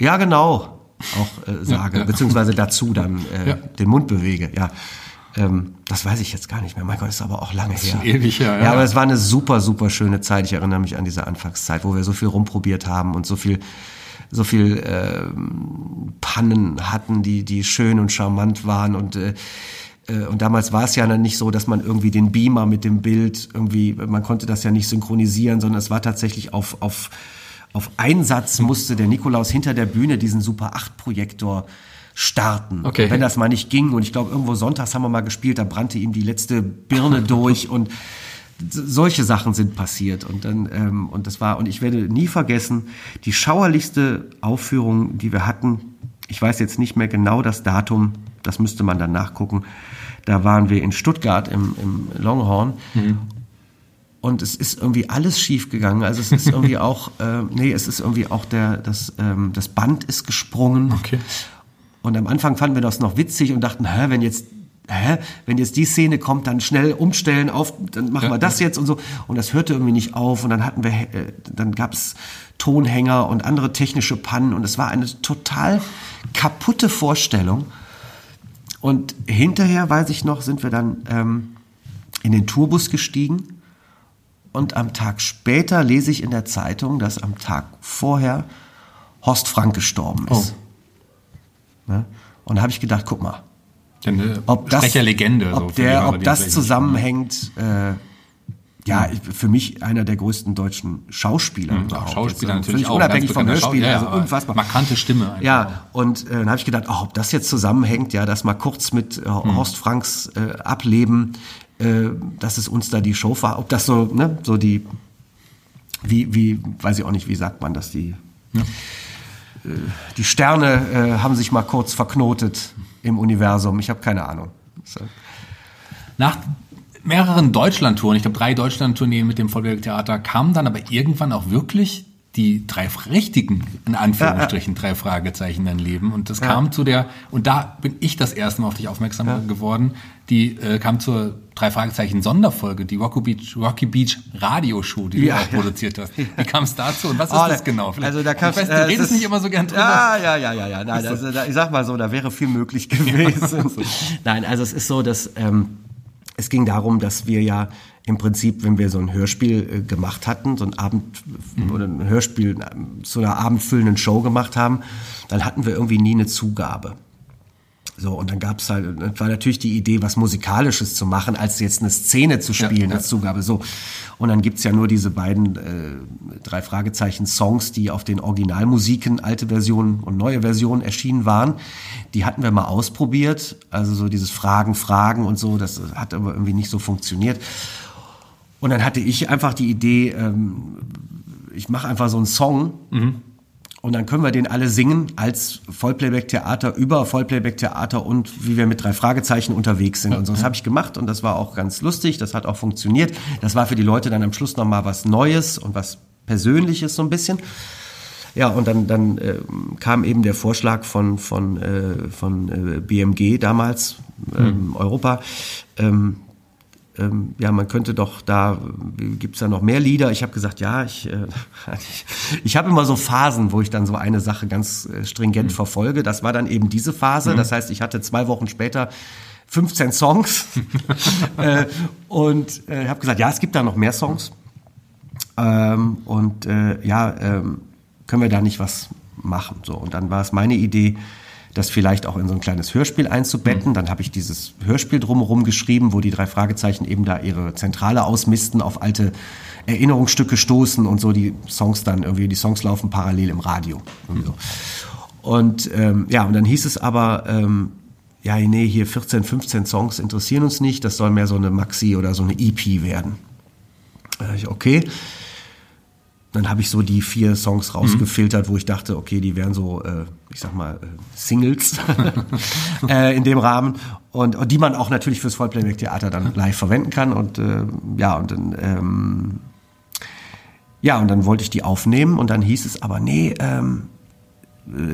ja genau, auch äh, sage, Ja, ja. beziehungsweise dazu dann äh, Ja. den Mund bewege. Ja, ähm, das weiß ich jetzt gar nicht mehr. Mein Gott, ist aber auch lange her. schon ewig her, Ja, ja. aber es war eine super, super schöne Zeit. Ich erinnere mich an diese Anfangszeit, wo wir so viel rumprobiert haben und so viel so viel ähm, Pannen hatten, die die schön und charmant waren und äh, äh, und damals war es ja dann nicht so, dass man irgendwie den Beamer mit dem Bild irgendwie, man konnte das ja nicht synchronisieren, sondern es war tatsächlich auf, auf, auf Einsatz musste der Nikolaus hinter der Bühne diesen Super 8 Projektor starten. Okay. Wenn das mal nicht ging und ich glaube irgendwo sonntags haben wir mal gespielt, da brannte ihm die letzte Birne durch und solche Sachen sind passiert und dann ähm, und das war und ich werde nie vergessen die schauerlichste Aufführung, die wir hatten. Ich weiß jetzt nicht mehr genau das Datum, das müsste man dann nachgucken. Da waren wir in Stuttgart im, im Longhorn und es ist irgendwie alles schief gegangen. Also es ist irgendwie auch äh, nee, es ist irgendwie auch der das ähm, das Band ist gesprungen. Okay. Und am Anfang fanden wir das noch witzig und dachten, hä, wenn jetzt, hä, wenn jetzt die Szene kommt, dann schnell umstellen auf, dann machen wir das jetzt und so. Und das hörte irgendwie nicht auf und dann hatten wir, äh, dann gab's Tonhänger und andere technische Pannen und es war eine total kaputte Vorstellung. Und hinterher, weiß ich noch, sind wir dann ähm, in den Tourbus gestiegen und am Tag später lese ich in der Zeitung, dass am Tag vorher Horst Frank gestorben ist. Ne? Und da habe ich gedacht, guck mal, Eine ob das, Sprecherlegende. so ob, die der, Hörer, ob das zusammenhängt, äh, ja, für mich einer der größten deutschen Schauspieler nicht- überhaupt. Schauspieler Also natürlich auch. unabhängig vom Hörspiel, Schau- ja, also unfassbar. Markante Stimme. einfach. Ja, und äh, dann habe ich gedacht, oh, ob das jetzt zusammenhängt, ja, dass mal kurz mit äh, Hm. Horst Franks äh, Ableben, äh, dass es uns da die Show war, ob das so, ne, so die, wie, wie, weiß ich auch nicht, wie sagt man das, die, äh, die Sterne äh, haben sich mal kurz verknotet im Universum. Ich habe keine Ahnung. So. Nach mehreren Deutschlandtouren, ich glaube drei Deutschlandtourneen mit dem Vollberg Theater, kamen dann aber irgendwann auch wirklich die drei richtigen, in Anführungsstrichen, drei Fragezeichen dein Leben. Und das kam zu der, und da bin ich das erste Mal auf dich aufmerksam geworden, die äh, kam zur drei Fragezeichen Sonderfolge, die Rocky Beach, Rocky Beach Radioshow, die Ja, du auch ja. produziert hast. Wie kam es dazu und was ist Oh, das da- genau? Vielleicht- Also da ich kannst, weiß, äh, du es redest ist- nicht immer so gern drüber. Ja, ja, ja, ja, ja. Nein, also, da, ich sag mal so, da wäre viel möglich gewesen. Nein, also es ist so, dass ähm, es ging darum, dass wir ja im Prinzip, wenn wir so ein Hörspiel äh, gemacht hatten, so ein Abend oder ein Hörspiel zu einer abendfüllenden Show gemacht haben, dann hatten wir irgendwie nie eine Zugabe. So, und dann gab's halt, das war natürlich die Idee, was Musikalisches zu machen, als jetzt eine Szene zu spielen ja. als Zugabe. So. Und dann gibt's ja nur diese beiden äh, drei Fragezeichen Songs, die auf den Originalmusiken, alte Versionen und neue Versionen erschienen waren. Die hatten wir mal ausprobiert. Also so dieses Fragen, Fragen und so, das hat aber irgendwie nicht so funktioniert. Und dann hatte ich einfach die Idee, ähm, ich mache einfach so einen Song und dann können wir den alle singen als Vollplayback-Theater über Vollplayback-Theater und wie wir mit drei Fragezeichen unterwegs sind. Und so das habe ich gemacht und das war auch ganz lustig, das hat auch funktioniert. Das war für die Leute dann am Schluss nochmal was Neues und was Persönliches so ein bisschen. Ja, und dann, dann äh, kam eben der Vorschlag von, von, äh, von äh, BMG damals, ähm, Europa, ähm, ähm, ja, man könnte doch da, gibt's da noch mehr Lieder? Ich habe gesagt, ja, ich, äh, ich, ich habe immer so Phasen, wo ich dann so eine Sache ganz äh, stringent verfolge. Das war dann eben diese Phase. Das heißt, ich hatte zwei Wochen später 15 Songs äh, und äh, habe gesagt, ja, es gibt da noch mehr Songs. Ähm, und äh, ja, ähm, können wir da nicht was machen? So und dann war es meine Idee, das vielleicht auch in so ein kleines Hörspiel einzubetten. Dann habe ich dieses Hörspiel drumherum geschrieben, wo die drei Fragezeichen eben da ihre Zentrale ausmisten, auf alte Erinnerungsstücke stoßen und so die Songs dann irgendwie, die Songs laufen parallel im Radio. Und, so. und ähm, ja, und dann hieß es aber, ähm, ja, nee, hier 14, 15 Songs interessieren uns nicht, das soll mehr so eine Maxi oder so eine EP werden. Ich, okay. Dann habe ich so die vier Songs rausgefiltert, wo ich dachte, okay, die wären so, äh, ich sag mal, äh, Singles äh, in dem Rahmen und, und die man auch natürlich fürs Vollplayback-Theater dann live verwenden kann. Und äh, ja, und dann ähm, ja, und dann wollte ich die aufnehmen und dann hieß es aber, nee, ähm,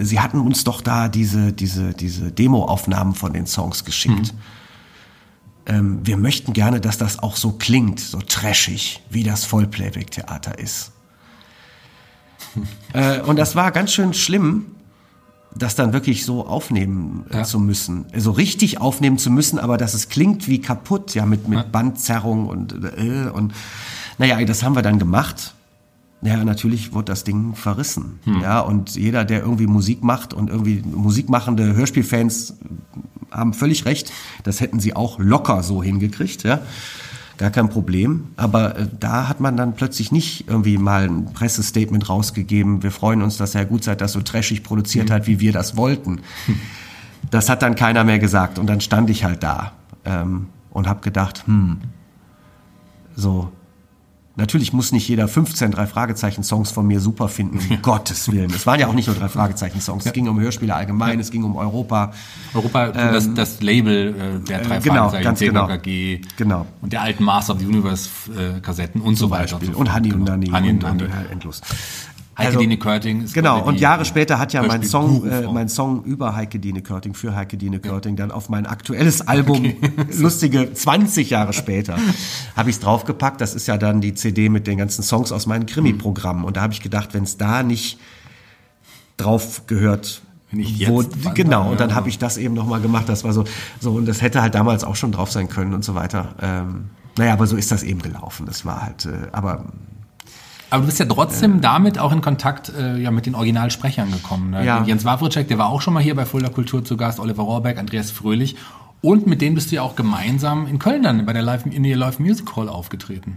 sie hatten uns doch da diese, diese, diese Demo-Aufnahmen von den Songs geschickt. Mhm. Ähm, wir möchten gerne, dass das auch so klingt, so trashig, wie das Vollplayback-Theater ist. Äh, und das war ganz schön schlimm, das dann wirklich so aufnehmen äh, ja. zu müssen. So also richtig aufnehmen zu müssen, aber dass es klingt wie kaputt, ja, mit, mit ja. Bandzerrung und, äh, und naja, das haben wir dann gemacht. Ja, natürlich wird das Ding verrissen. Hm. Ja, und jeder, der irgendwie Musik macht und irgendwie musikmachende Hörspielfans haben völlig recht. Das hätten sie auch locker so hingekriegt, ja. Gar kein Problem. Aber äh, da hat man dann plötzlich nicht irgendwie mal ein Pressestatement rausgegeben. Wir freuen uns, dass Herr Gutzeit das so trashig produziert hm. hat, wie wir das wollten. Hm. Das hat dann keiner mehr gesagt. Und dann stand ich halt da ähm, und habe gedacht, hm, so, Natürlich muss nicht jeder 15 drei Fragezeichen Songs von mir super finden, um Gottes Willen. Es waren ja auch nicht nur drei Fragezeichen Songs. Es ging um Hörspiele allgemein, es ging um Europa. Europa, ähm, das, das Label äh, der drei äh, genau, Fragezeichen, ganz genau. KG genau. und der alten Master of the Universe äh, Kassetten und so weiter. Und, so und Honey und Nanny Honey und, und, und, und endlos. Heike also, Dine Körting ist Genau, und Jahre später hat ja mein Song, äh, mein Song über Heike Dine Körting, für Heike Dine Körting, ja. dann auf mein aktuelles Album, okay. lustige 20 Jahre später, habe ich es draufgepackt. Das ist ja dann die CD mit den ganzen Songs aus meinen Krimi-Programmen. Und da habe ich gedacht, wenn es da nicht drauf gehört, wo, genau, und dann habe ich das eben nochmal gemacht. Das war so, so, und das hätte halt damals auch schon drauf sein können und so weiter. Ähm, naja, aber so ist das eben gelaufen. Das war halt, äh, aber aber du bist ja trotzdem äh, damit auch in Kontakt äh, ja, mit den Originalsprechern gekommen. Ne? Ja. Jens Wawritschek, der war auch schon mal hier bei Fulda Kultur zu Gast, Oliver Rohrbeck, Andreas Fröhlich. Und mit denen bist du ja auch gemeinsam in Köln dann bei der Live, in der Live Music Hall aufgetreten.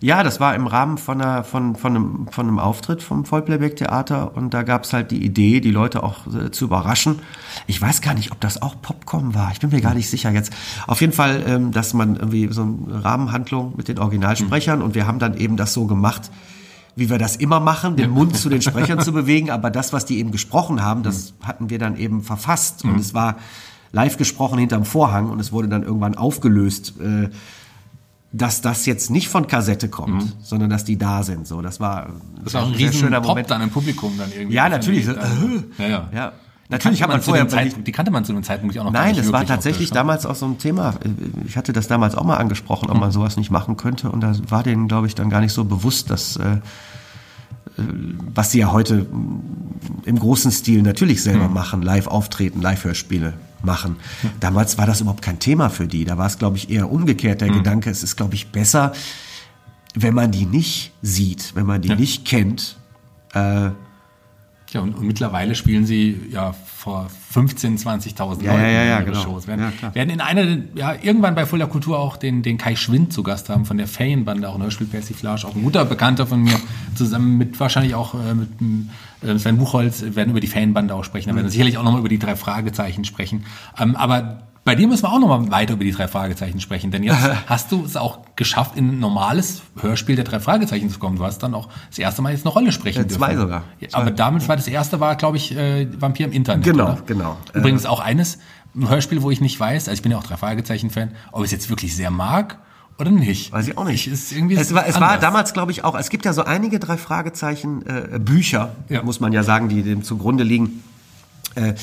Ja, das war im Rahmen von, einer, von, von, einem, von einem Auftritt vom Vollplayback-Theater und da gab es halt die Idee, die Leute auch äh, zu überraschen. Ich weiß gar nicht, ob das auch Popcorn war. Ich bin mir gar nicht sicher jetzt. Auf jeden Fall, ähm, dass man irgendwie so eine Rahmenhandlung mit den Originalsprechern mhm. und wir haben dann eben das so gemacht, wie wir das immer machen, den Mund zu den Sprechern zu bewegen, aber das, was die eben gesprochen haben, das hatten wir dann eben verfasst und mhm. es war live gesprochen hinterm Vorhang und es wurde dann irgendwann aufgelöst, äh, dass das jetzt nicht von Kassette kommt, mhm. sondern dass die da sind. So, das war, das war ein, ein sehr schöner Pop Moment. dann im Publikum dann irgendwie. Ja, natürlich. Äh, ja, ja. ja. Natürlich hat man vorher. Zeitpunkt, die kannte man zu dem Zeitpunkt auch noch Nein, es war tatsächlich damals auch so ein Thema. Ich hatte das damals auch mal angesprochen, ob man mhm. sowas nicht machen könnte. Und da war denen, glaube ich, dann gar nicht so bewusst, dass. Äh, was sie ja heute im großen Stil natürlich selber mhm. machen, live auftreten, Live-Hörspiele machen. Mhm. Damals war das überhaupt kein Thema für die. Da war es, glaube ich, eher umgekehrt der mhm. Gedanke, es ist, glaube ich, besser, wenn man die nicht sieht, wenn man die ja. nicht kennt, äh, ja, und, und, mittlerweile spielen sie ja vor 15, 20.000 Leuten ja, ja, ja, genau. Shows. Werden, ja, werden in einer, ja, irgendwann bei Fuller Kultur auch den, den Kai Schwind zu Gast haben von der Ferienbande, auch ein Hörspiel-Persiflage, auch ein guter Bekannter von mir, zusammen mit wahrscheinlich auch äh, mit äh, Sven Buchholz, werden über die Ferienbande auch sprechen. Da werden mhm. sicherlich auch nochmal über die drei Fragezeichen sprechen. Ähm, aber bei dir müssen wir auch nochmal weiter über die drei Fragezeichen sprechen, denn jetzt hast du es auch geschafft, in ein normales Hörspiel der drei Fragezeichen zu kommen. Du hast dann auch das erste Mal jetzt eine Rolle sprechen ja, zwei dürfen. sogar. Zwei. Aber damit war das erste war, glaube ich, äh, Vampir im Internet. Genau, oder? genau. Übrigens auch eines, ein Hörspiel, wo ich nicht weiß, also ich bin ja auch drei Fragezeichen-Fan, ob ich es jetzt wirklich sehr mag oder nicht? Weiß ich auch nicht. Ist irgendwie es war, es war damals, glaube ich, auch, es gibt ja so einige drei Fragezeichen äh, Bücher, ja. muss man ja sagen, die dem zugrunde liegen. Äh,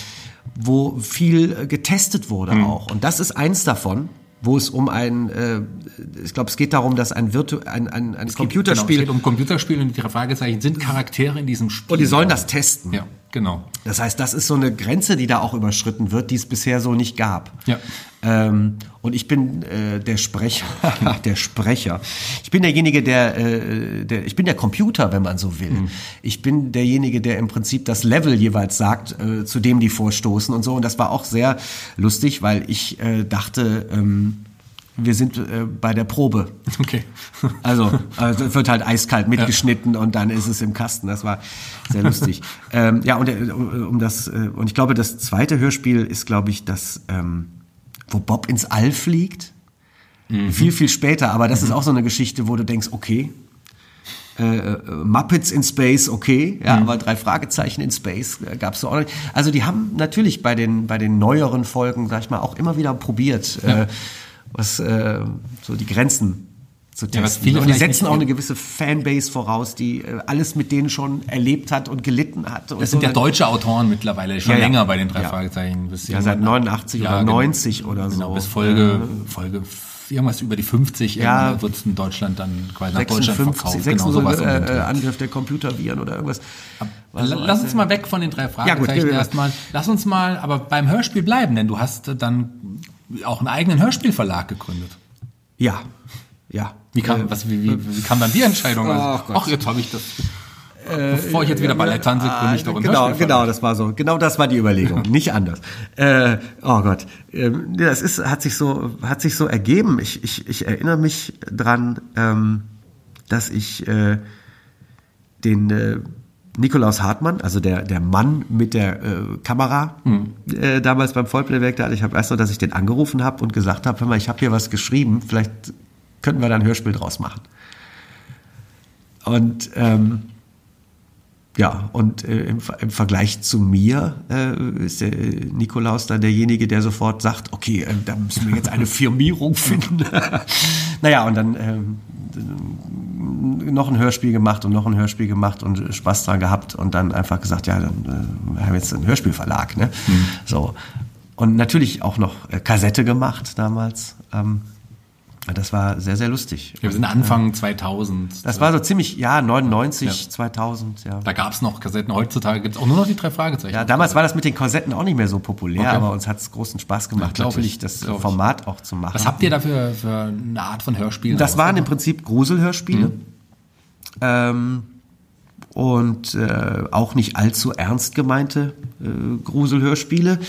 wo viel äh, getestet wurde mhm. auch. Und das ist eins davon wo es um ein, äh, ich glaube, es geht darum, dass ein, Virtu ein, ein, ein es Computerspiel. Geht, genau, es geht um Computerspiel und die Fragezeichen sind Charaktere in diesem Spiel. Und die sollen das testen. Ja. Genau. Das heißt, das ist so eine Grenze, die da auch überschritten wird, die es bisher so nicht gab. Ja. Ähm, und ich bin äh, der Sprecher, der Sprecher. Ich bin derjenige, der, äh, der, ich bin der Computer, wenn man so will. Mhm. Ich bin derjenige, der im Prinzip das Level jeweils sagt, äh, zu dem die vorstoßen und so. Und das war auch sehr lustig, weil ich äh, dachte, ähm, wir sind äh, bei der Probe. Okay. Also, also es wird halt eiskalt mitgeschnitten und dann ist es im Kasten. Das war sehr lustig. ähm, ja, und äh, um das äh, und ich glaube, das zweite Hörspiel ist, glaube ich, das, ähm, wo Bob ins All fliegt. Viel, viel später, aber das ist auch so eine Geschichte, wo du denkst, okay, äh, äh, Muppets in Space, okay, ja, aber drei Fragezeichen in Space äh, gab's so auch nicht. Also die haben natürlich bei den bei den neueren Folgen, sag ich mal, auch immer wieder probiert, äh, was äh, so die Grenzen zu Ja, testen. viele und die setzen auch eine gewisse Fanbase voraus, die äh, alles mit denen schon erlebt hat und gelitten hat. Und Das sind so. ja deutsche Autoren mittlerweile, schon Ja, ja. länger bei den drei Ja. Fragezeichen. Bis Ja, seit irgendwann- 89 Ja, oder genau. 90 oder so. Genau, bis Folge, Folge irgendwas über die 50, Ja. wird es in Deutschland dann quasi nach Deutschland 56, verkauft. 56 Genau, sowas äh, äh, Angriff der Computerviren oder irgendwas. Lass uns mal weg von den drei Fragezeichen wir- erstmal. Lass uns mal aber beim Hörspiel bleiben, denn du hast dann auch einen eigenen Hörspielverlag gegründet. Ja, ja. Wie kam, was, wie, wie, wie kam dann die Entscheidung? Ach Also, Gott. ach, jetzt habe ich das. Bevor ich jetzt wieder Ballett tanze, gründe ich doch genau, genau, das war so. Genau das war die Überlegung, nicht anders. Äh, oh Gott, ähm, das ist hat sich so hat sich so ergeben. Ich, ich, ich erinnere mich dran, ähm, dass ich äh, den äh, Nikolaus Hartmann, also der der Mann mit der äh, Kamera, äh, damals beim Vollplayback, da ich habe erst noch, dass ich den angerufen habe und gesagt habe, hör mal, ich habe hier was geschrieben, vielleicht könnten wir da ein Hörspiel draus machen. Und ähm, ja, und äh, im, im Vergleich zu mir äh, ist der äh, Nikolaus dann derjenige, der sofort sagt, okay, äh, da müssen wir jetzt eine Firmierung finden. naja, und dann ähm, noch ein Hörspiel gemacht und noch ein Hörspiel gemacht und Spaß dran gehabt und dann einfach gesagt, ja, dann äh, wir haben jetzt einen Hörspielverlag, ne? So. Und natürlich auch noch äh, Kassette gemacht damals. Ähm, das war sehr, sehr lustig. Ja, wir sind Anfang 2000. Das war so ziemlich, ja, 99, Ja. 2000, ja. da gab es noch Kassetten. Heutzutage gibt es auch nur noch die drei Fragezeichen. Ja, damals war das mit den Korsetten auch nicht mehr so populär, Okay. aber uns hat es großen Spaß gemacht, glaub natürlich ich, das glaub ich. Format auch zu machen. Was habt ihr da für, für eine Art von Hörspielen? das waren im? Prinzip Gruselhörspiele. Ähm, und äh, auch nicht allzu ernst gemeinte äh, Gruselhörspiele.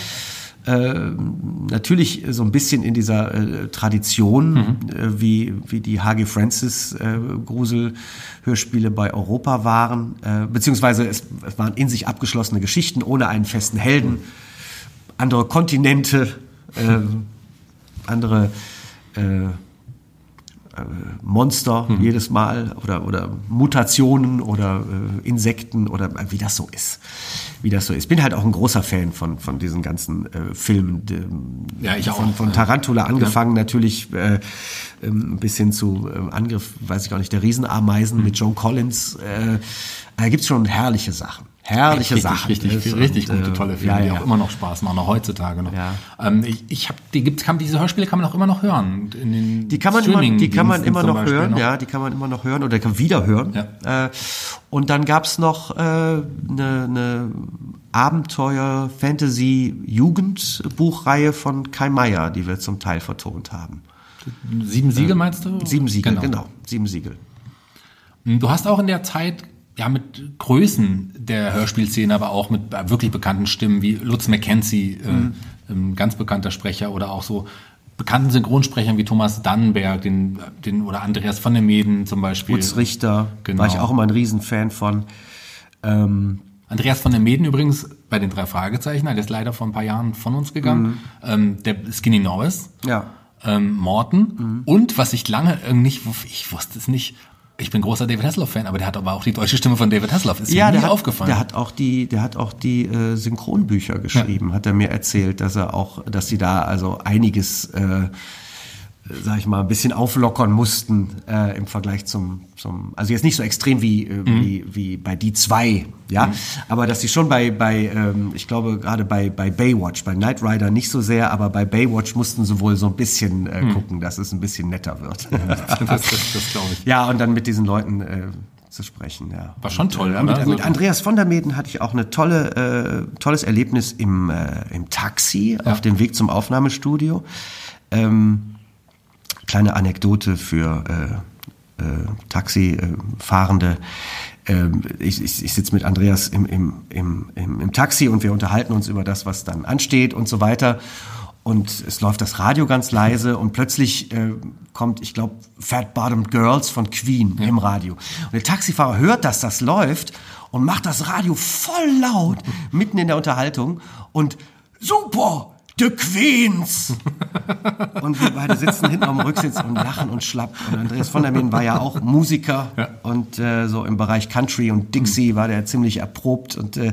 Ähm, natürlich so ein bisschen in dieser äh, Tradition, äh, wie, wie die H.G. Francis äh, Gruselhörspiele bei Europa waren, äh, beziehungsweise es, es waren in sich abgeschlossene Geschichten ohne einen festen Helden, andere Kontinente, ähm, andere äh, Monster jedes Mal oder, oder Mutationen oder äh, Insekten oder äh, wie das so ist. Wie das so ist. Bin halt auch ein großer Fan von, von diesen ganzen äh, Filmen. ähm, Ja, ich auch. Von, von Tarantula angefangen, natürlich äh, ähm, bis hin zu äh, Angriff, weiß ich gar nicht, der Riesenameisen mit Joan Collins. Äh, da gibt's schon herrliche Sachen. Herrliche richtig, Sachen. Richtig, ne? richtig Und, gute, äh, tolle Filme, ja, die ja. auch immer noch Spaß machen, auch heutzutage noch. Ja. Ähm, ich ich habe, die gibt's, kann, diese Hörspiele kann man auch immer noch hören. In den Die kann man immer, die kann man immer noch hören, ja, die kann man immer noch hören oder kann wieder hören. Ja. Äh, und dann gab's noch eine äh, ne ne Abenteuer Fantasy Jugendbuchreihe von Kai Meier, die wir zum Teil vertont haben. Sieben Siegel meinst du? Sieben Siegel, genau, sieben Siegel. Du hast auch in der Zeit ja mit Größen der Hörspielszene, aber auch mit wirklich bekannten Stimmen wie Lutz McKenzie, Mhm. äh, ein ganz bekannter Sprecher oder auch so bekannten Synchronsprechern wie Thomas Dannenberg, den, den oder Andreas von der Meden zum Beispiel. Utz Richter, Genau. war ich auch immer ein Riesenfan von. Ähm, Andreas von der Meden übrigens bei den drei Fragezeichen, der ist leider vor ein paar Jahren von uns gegangen. Ähm, der Skinny Norris, ja. ähm, Morton und was ich lange irgendwie nicht, ich wusste es nicht, ich bin großer David Hasselhoff-Fan, aber der hat aber auch die deutsche Stimme von David Hasselhoff. Ist Ja, mir der hat, aufgefallen. der hat auch die, der hat auch die äh, Synchronbücher geschrieben, hat er mir erzählt, dass er auch, dass sie da also einiges, äh, sag ich mal, ein bisschen auflockern mussten äh, im Vergleich zum, zum, also jetzt nicht so extrem wie äh, wie, wie bei die zwei, ja, aber dass sie schon bei bei, ähm, ich glaube gerade bei bei Baywatch, bei Knight Rider nicht so sehr, aber bei Baywatch mussten sie wohl so ein bisschen äh, gucken, dass es ein bisschen netter wird. das, das, das glaube ich. Ja, und dann mit diesen Leuten, äh, zu sprechen. Ja. War schon toll, äh, oder? Mit, Also- mit Andreas von der Meden hatte ich auch eine tolle, äh, tolles Erlebnis im, äh, im Taxi auf dem Weg zum Aufnahmestudio. Ähm, kleine Anekdote für äh, äh, Taxifahrende. Ähm, ich ich, ich sitze mit Andreas im, im, im, im, Taxi und wir unterhalten uns über das, was dann ansteht und so weiter. Und es läuft das Radio ganz leise und plötzlich äh, kommt, ich glaube, Fat Bottomed Girls von Queen im Radio. Und der Taxifahrer hört, dass das läuft und macht das Radio voll laut mitten in der Unterhaltung und super, The Queens! Und wir beide sitzen hinten am Rücksitz und lachen und schlapp. Und Andreas von der Meen war ja auch Musiker und äh, so im Bereich Country und Dixie war der ziemlich erprobt und äh,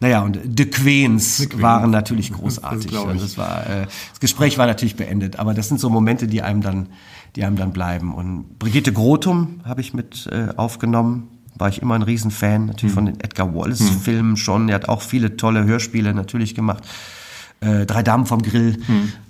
naja, und The Queens, waren natürlich großartig. ich. Und das, war, äh, das Gespräch war natürlich beendet, aber das sind so Momente, die einem dann, die einem dann bleiben. Und Brigitte Grotum habe ich mit äh, aufgenommen. War ich immer ein Riesenfan, natürlich von den Edgar Wallace-Filmen schon. Er hat auch viele tolle Hörspiele natürlich gemacht. Äh, Drei Damen vom Grill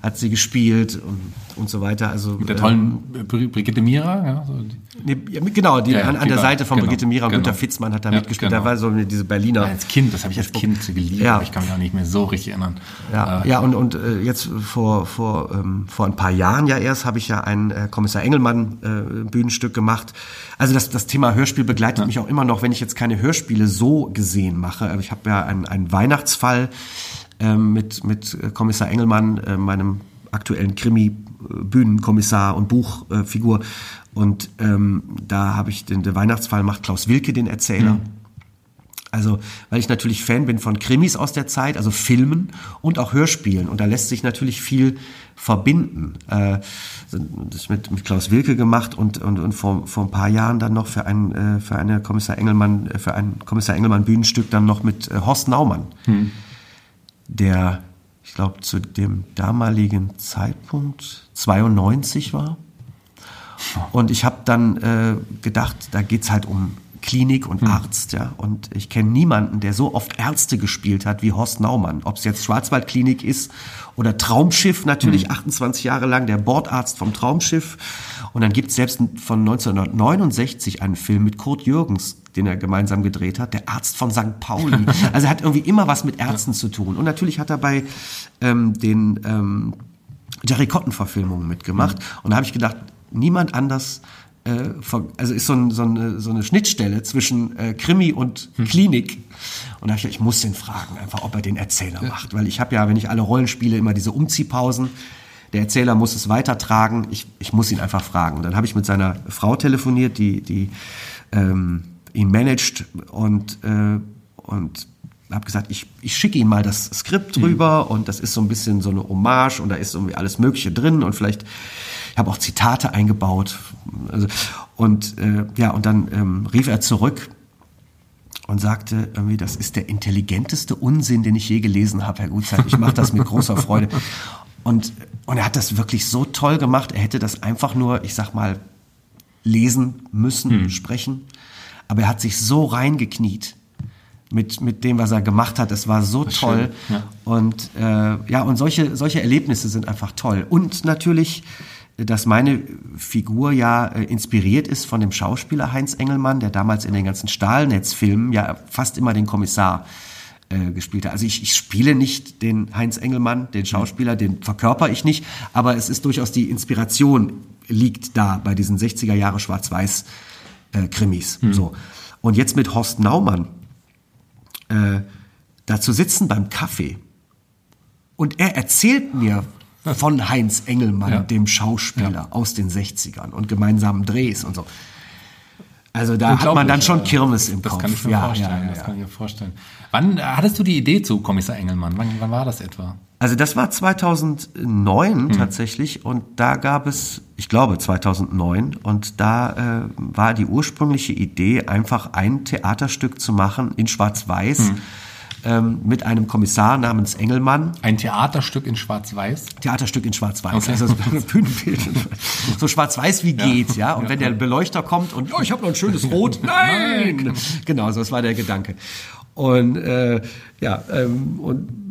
hat sie gespielt und, und so weiter. Also Mit der ähm, tollen äh, Bri- Brigitte Mira, ja, so die, Nee, ja, genau, die, Ja, ja, an, an die der war- Seite von genau, Brigitte Mira und genau. Günter Fitzmann hat da Ja, mitgespielt. genau. Da war so eine, diese Berliner. als Kind, das habe ich als Kind geliebt, Ja. aber ich kann mich auch nicht mehr so richtig erinnern. Ja, Äh, ja und, und äh, jetzt vor, vor, ähm, vor ein paar Jahren ja erst habe ich ja ein äh, Kommissar Engelmann äh, Bühnenstück gemacht. Also das, das Thema Hörspiel begleitet mich auch immer noch, wenn ich jetzt keine Hörspiele so gesehen mache. Aber ich habe ja einen, einen Weihnachtsfall ähm, mit, mit äh, Kommissar Engelmann, äh, meinem aktuellen Krimi-Bühnenkommissar und Buchfigur. Und ähm, da habe ich den, der Weihnachtsfall macht Klaus Wilke den Erzähler. Also, weil ich natürlich Fan bin von Krimis aus der Zeit, also Filmen und auch Hörspielen. Und da lässt sich natürlich viel verbinden. Äh, das mit, mit Klaus Wilke gemacht und, und, und vor, vor ein paar Jahren dann noch für ein, äh, für eine Kommissar Engelmann, äh, für ein Kommissar Engelmann Bühnenstück dann noch mit Horst Naumann, der, ich glaube, zu dem damaligen Zeitpunkt 92 war. Und ich habe dann äh, gedacht, da geht's halt um Klinik und Arzt, ja. Und ich kenne niemanden, der so oft Ärzte gespielt hat wie Horst Naumann. Ob es jetzt Schwarzwaldklinik ist oder Traumschiff natürlich, 28 Jahre lang der Bordarzt vom Traumschiff. Und dann gibt's selbst von 1969 einen Film mit Kurt Jürgens, den er gemeinsam gedreht hat, der Arzt von St. Pauli. Also er hat irgendwie immer was mit Ärzten zu tun. Und natürlich hat er bei ähm, den ähm, Jerry Cotton-Verfilmungen mitgemacht. Und da habe ich gedacht, niemand anders, äh, also ist so, ein, so, eine, so eine Schnittstelle zwischen äh, Krimi und Klinik. Und da habe ich ich muss den fragen, einfach, ob er den Erzähler macht. Weil ich habe ja, wenn ich alle Rollen spiele, immer diese Umziehpausen. Der Erzähler muss es weitertragen. Ich, ich muss ihn einfach fragen. Und dann habe ich mit seiner Frau telefoniert, die, die ähm, ihn managt und, äh, und habe gesagt, ich, ich schicke ihm mal das Skript rüber und das ist so ein bisschen so eine Hommage und da ist irgendwie alles Mögliche drin und vielleicht, ich habe auch Zitate eingebaut. Also, und äh, ja, und dann ähm, rief er zurück und sagte irgendwie, das ist der intelligenteste Unsinn, den ich je gelesen habe, Herr Gutzeit. Ich mache das mit großer Freude. Und, und er hat das wirklich so toll gemacht. Er hätte das einfach nur, ich sag mal, lesen müssen, sprechen. Aber er hat sich so reingekniet mit, mit dem, was er gemacht hat. Es war so toll. schön, ja. Und äh, ja, und solche, solche Erlebnisse sind einfach toll. Und natürlich, dass meine Figur ja äh, inspiriert ist von dem Schauspieler Heinz Engelmann, der damals in den ganzen Stahlnetzfilmen ja fast immer den Kommissar äh, gespielt hat. Also ich, ich spiele nicht den Heinz Engelmann, den Schauspieler, den verkörper ich nicht, aber es ist durchaus die Inspiration liegt da bei diesen 60er Jahre Schwarz-Weiß äh, Krimis. So. Und jetzt mit Horst Naumann äh, da zu sitzen beim Kaffee und er erzählt mir von Heinz Engelmann, Ja. dem Schauspieler aus den 60ern und gemeinsamen Drehs und so. Also da hat man dann schon Kirmes im das Kopf. kann ich mir Ja, vorstellen. ja, ja, Das kann ich mir vorstellen. Wann äh, hattest du die Idee zu Kommissar Engelmann? Wann, wann war das etwa? Also das war 2009 Hm. tatsächlich und da gab es, ich glaube 2009 und da äh, war die ursprüngliche Idee einfach ein Theaterstück zu machen in Schwarz-Weiß Hm. Ähm, mit einem Kommissar namens Engelmann. Ein Theaterstück in Schwarz-Weiß? Theaterstück in Schwarz-Weiß. Okay. Also Bühnenbild. So schwarz-weiß wie geht, ja. Und wenn der Beleuchter kommt und, oh, ich habe noch ein schönes Rot. Nein! Genau, so das war der Gedanke. Und äh, ja, ähm, und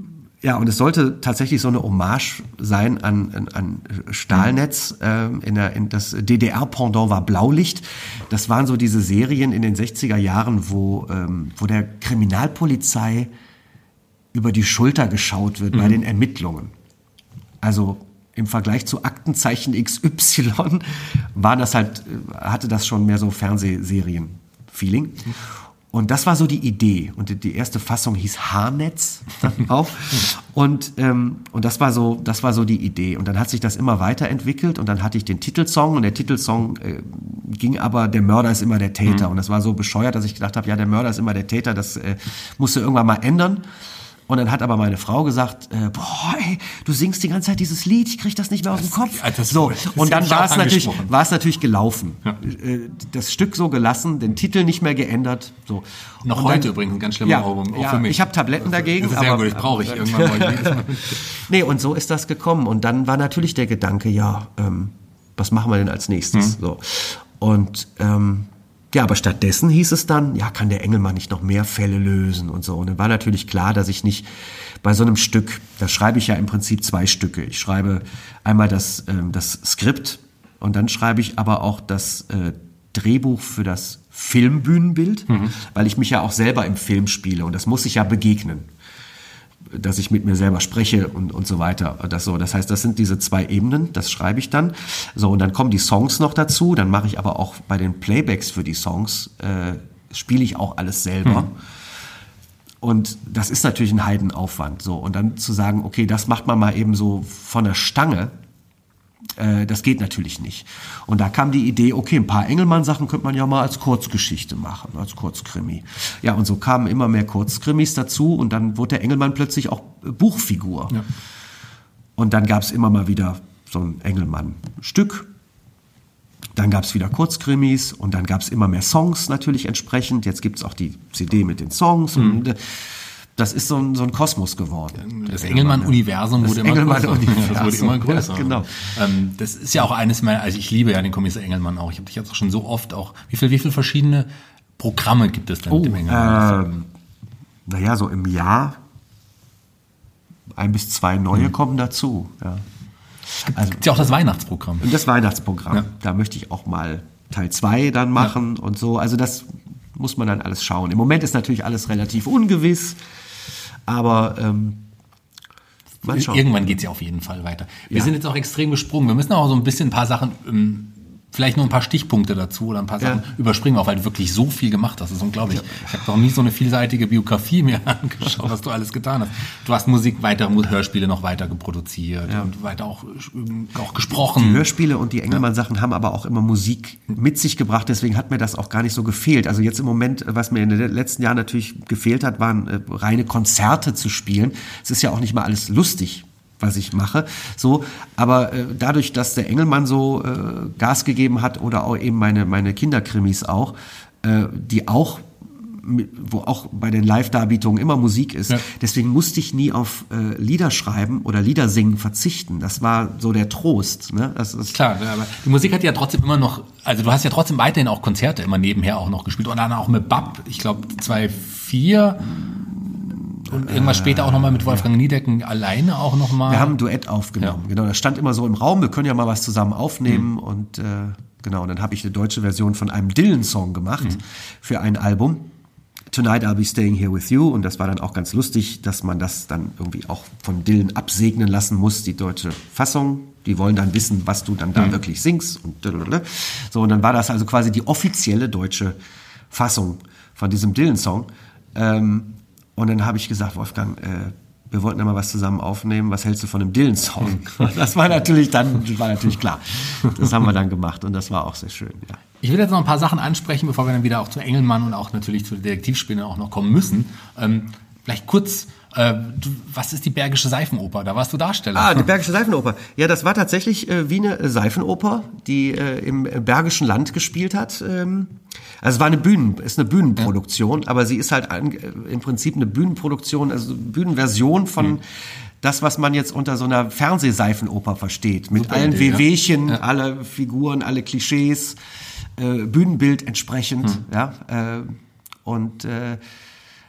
Ja, und es sollte tatsächlich so eine Hommage sein an, an, an Stahlnetz. Ähm, in der, in das DDR-Pendant war Blaulicht. Das waren so diese Serien in den 60er Jahren, wo, ähm, wo der Kriminalpolizei über die Schulter geschaut wird bei den Ermittlungen. Also im Vergleich zu Aktenzeichen XY war das halt, äh, hatte das schon mehr so Fernsehserien-Feeling. Und das war so die Idee. Und die- erste Fassung hieß Haarnetz dann auch. Und, ähm, und das war so, das war so die Idee. Und dann hat sich das immer weiterentwickelt und dann hatte ich den Titelsong und der Titelsong äh, ging aber, der Mörder ist immer der Täter. Und das war so bescheuert, dass ich gedacht habe, ja, der Mörder ist immer der Täter, das äh, musste irgendwann mal ändern. Und dann hat aber meine Frau gesagt, äh, boah, ey, du singst die ganze Zeit dieses Lied, ich krieg das nicht mehr aus dem Kopf. ja, das- so, das und dann ich war es natürlich, war es natürlich gelaufen. Äh, Das Stück so gelassen, den Titel nicht mehr geändert. So. Noch Und heute übrigens ein ganz schlimmer ja, Album, auch ja, für mich. Ich habe Tabletten dagegen. Das ist sehr aber, gut, das brauche ich irgendwann Mal. Nee, und so ist das gekommen. Und dann war natürlich der Gedanke, ja, ähm, was machen wir denn als nächstes? Mhm. So. Und ähm, ja, aber stattdessen hieß es dann, ja, kann der Engelmann nicht noch mehr Fälle lösen und so. Und dann war natürlich klar, dass ich nicht bei so einem Stück, da schreibe ich ja im Prinzip zwei Stücke. Ich schreibe einmal das, ähm, das Skript und dann schreibe ich aber auch das äh, Drehbuch für das Filmbühnenbild, weil ich mich ja auch selber im Film spiele und das muss ich ja begegnen dass ich mit mir selber spreche und, und so weiter. Das, so, das heißt, das sind diese zwei Ebenen, das schreibe ich dann. So, und dann kommen die Songs noch dazu, dann mache ich aber auch bei den Playbacks für die Songs, äh, spiele ich auch alles selber. Und das ist natürlich ein Heidenaufwand. So, und dann zu sagen, okay, das macht man mal eben so von der Stange, äh, das geht natürlich nicht. Und da kam die Idee, okay, ein paar Engelmann-Sachen könnte man ja mal als Kurzgeschichte machen, als Kurzkrimi. Ja, und so kamen immer mehr Kurzkrimis dazu und dann wurde der Engelmann plötzlich auch Buchfigur. Und dann gab es immer mal wieder so ein Engelmann-Stück. Dann gab es wieder Kurzkrimis und dann gab es immer mehr Songs natürlich entsprechend. Jetzt gibt es auch die CD mit den Songs. Und äh, das ist so ein, so ein Kosmos geworden. Das Engelmann-Universum wurde immer größer. Engelmann-Universum. Das wurde immer größer. Ja, genau. Ähm, das ist ja auch eines meiner, also ich liebe ja den Kommissar Engelmann auch. Ich habe dich jetzt auch schon so oft auch, wie viel, wie viele verschiedene Programme gibt es denn mit dem Engelmann? Ähm, naja, so im Jahr ein bis zwei neue Hm. kommen dazu. Ja. Also, Gibt ja auch das Weihnachtsprogramm. und das Weihnachtsprogramm, Ja. da möchte ich auch mal Teil 2 dann machen und so. Also das muss man dann alles schauen. Im Moment ist natürlich alles relativ ungewiss, aber ähm. Irgendwann geht's ja auf jeden Fall weiter. Wir Ja. sind jetzt auch extrem gesprungen. Wir müssen auch so ein bisschen ein paar Sachen, ähm, vielleicht nur ein paar Stichpunkte dazu oder ein paar Ja. Sachen überspringen, auch weil du wirklich so viel gemacht hast. Das ist unglaublich. Ich habe noch nie so eine vielseitige Biografie mir angeschaut, was du alles getan hast. Du hast Musik, weitere Hörspiele noch weiter geproduziert und weiter auch, ähm, auch gesprochen. Die Hörspiele und die Engelmann-Sachen haben aber auch immer Musik mit sich gebracht, deswegen hat mir das auch gar nicht so gefehlt. Also jetzt im Moment, was mir in den letzten Jahren natürlich gefehlt hat, waren äh, reine Konzerte zu spielen. Es ist ja auch nicht mal alles lustig was ich mache, so, aber äh, dadurch, dass der Engelmann so äh, Gas gegeben hat oder auch eben meine meine Kinderkrimis auch, äh, die auch wo auch bei den Live-Darbietungen immer Musik ist. Ja. Deswegen musste ich nie auf äh, Lieder schreiben oder Lieder singen verzichten. Das war so der Trost. Ne? Das ist Klar, aber die Musik hat ja trotzdem immer noch, also du hast ja trotzdem weiterhin auch Konzerte immer nebenher auch noch gespielt und dann auch mit Bab, ich glaube 2004 und irgendwas später auch nochmal mit Wolfgang Niedecken alleine auch nochmal. Wir haben ein Duett aufgenommen. Ja. Genau, das stand immer so im Raum. Wir können ja mal was zusammen aufnehmen und äh, genau. Und dann habe ich eine deutsche Version von einem Dylan-Song gemacht für ein Album. Tonight I'll be staying here with you. Und das war dann auch ganz lustig, dass man das dann irgendwie auch von Dylan absegnen lassen muss, die deutsche Fassung. Die wollen dann wissen, was du dann da wirklich singst. Und blablabla. so, und dann war das also quasi die offizielle deutsche Fassung von diesem Dylan-Song. Ähm, und dann habe ich gesagt, Wolfgang, äh, wir wollten ja mal was zusammen aufnehmen. Was hältst du von einem Dylan-Song? Das war natürlich dann, war natürlich klar. Das haben wir dann gemacht und das war auch sehr schön. Ja. Ich will jetzt noch ein paar Sachen ansprechen, bevor wir dann wieder auch zu Engelmann und auch natürlich zu Detektivspielen auch noch kommen müssen. Ähm, vielleicht kurz, äh, du, was ist die Bergische Seifenoper? Da warst du Darsteller. Ah, die Bergische Seifenoper. Ja, das war tatsächlich äh, wie eine Seifenoper, die äh, im Bergischen Land gespielt hat. Ähm, also es war eine Bühnen, ist eine Bühnenproduktion, aber sie ist halt ein, äh, im Prinzip eine Bühnenproduktion, also Bühnenversion von das, was man jetzt unter so einer Fernsehseifenoper versteht. Mit Super allen Idee, ja. Wehwehchen, alle Figuren, alle Klischees, äh, Bühnenbild entsprechend, ja. Äh, und äh,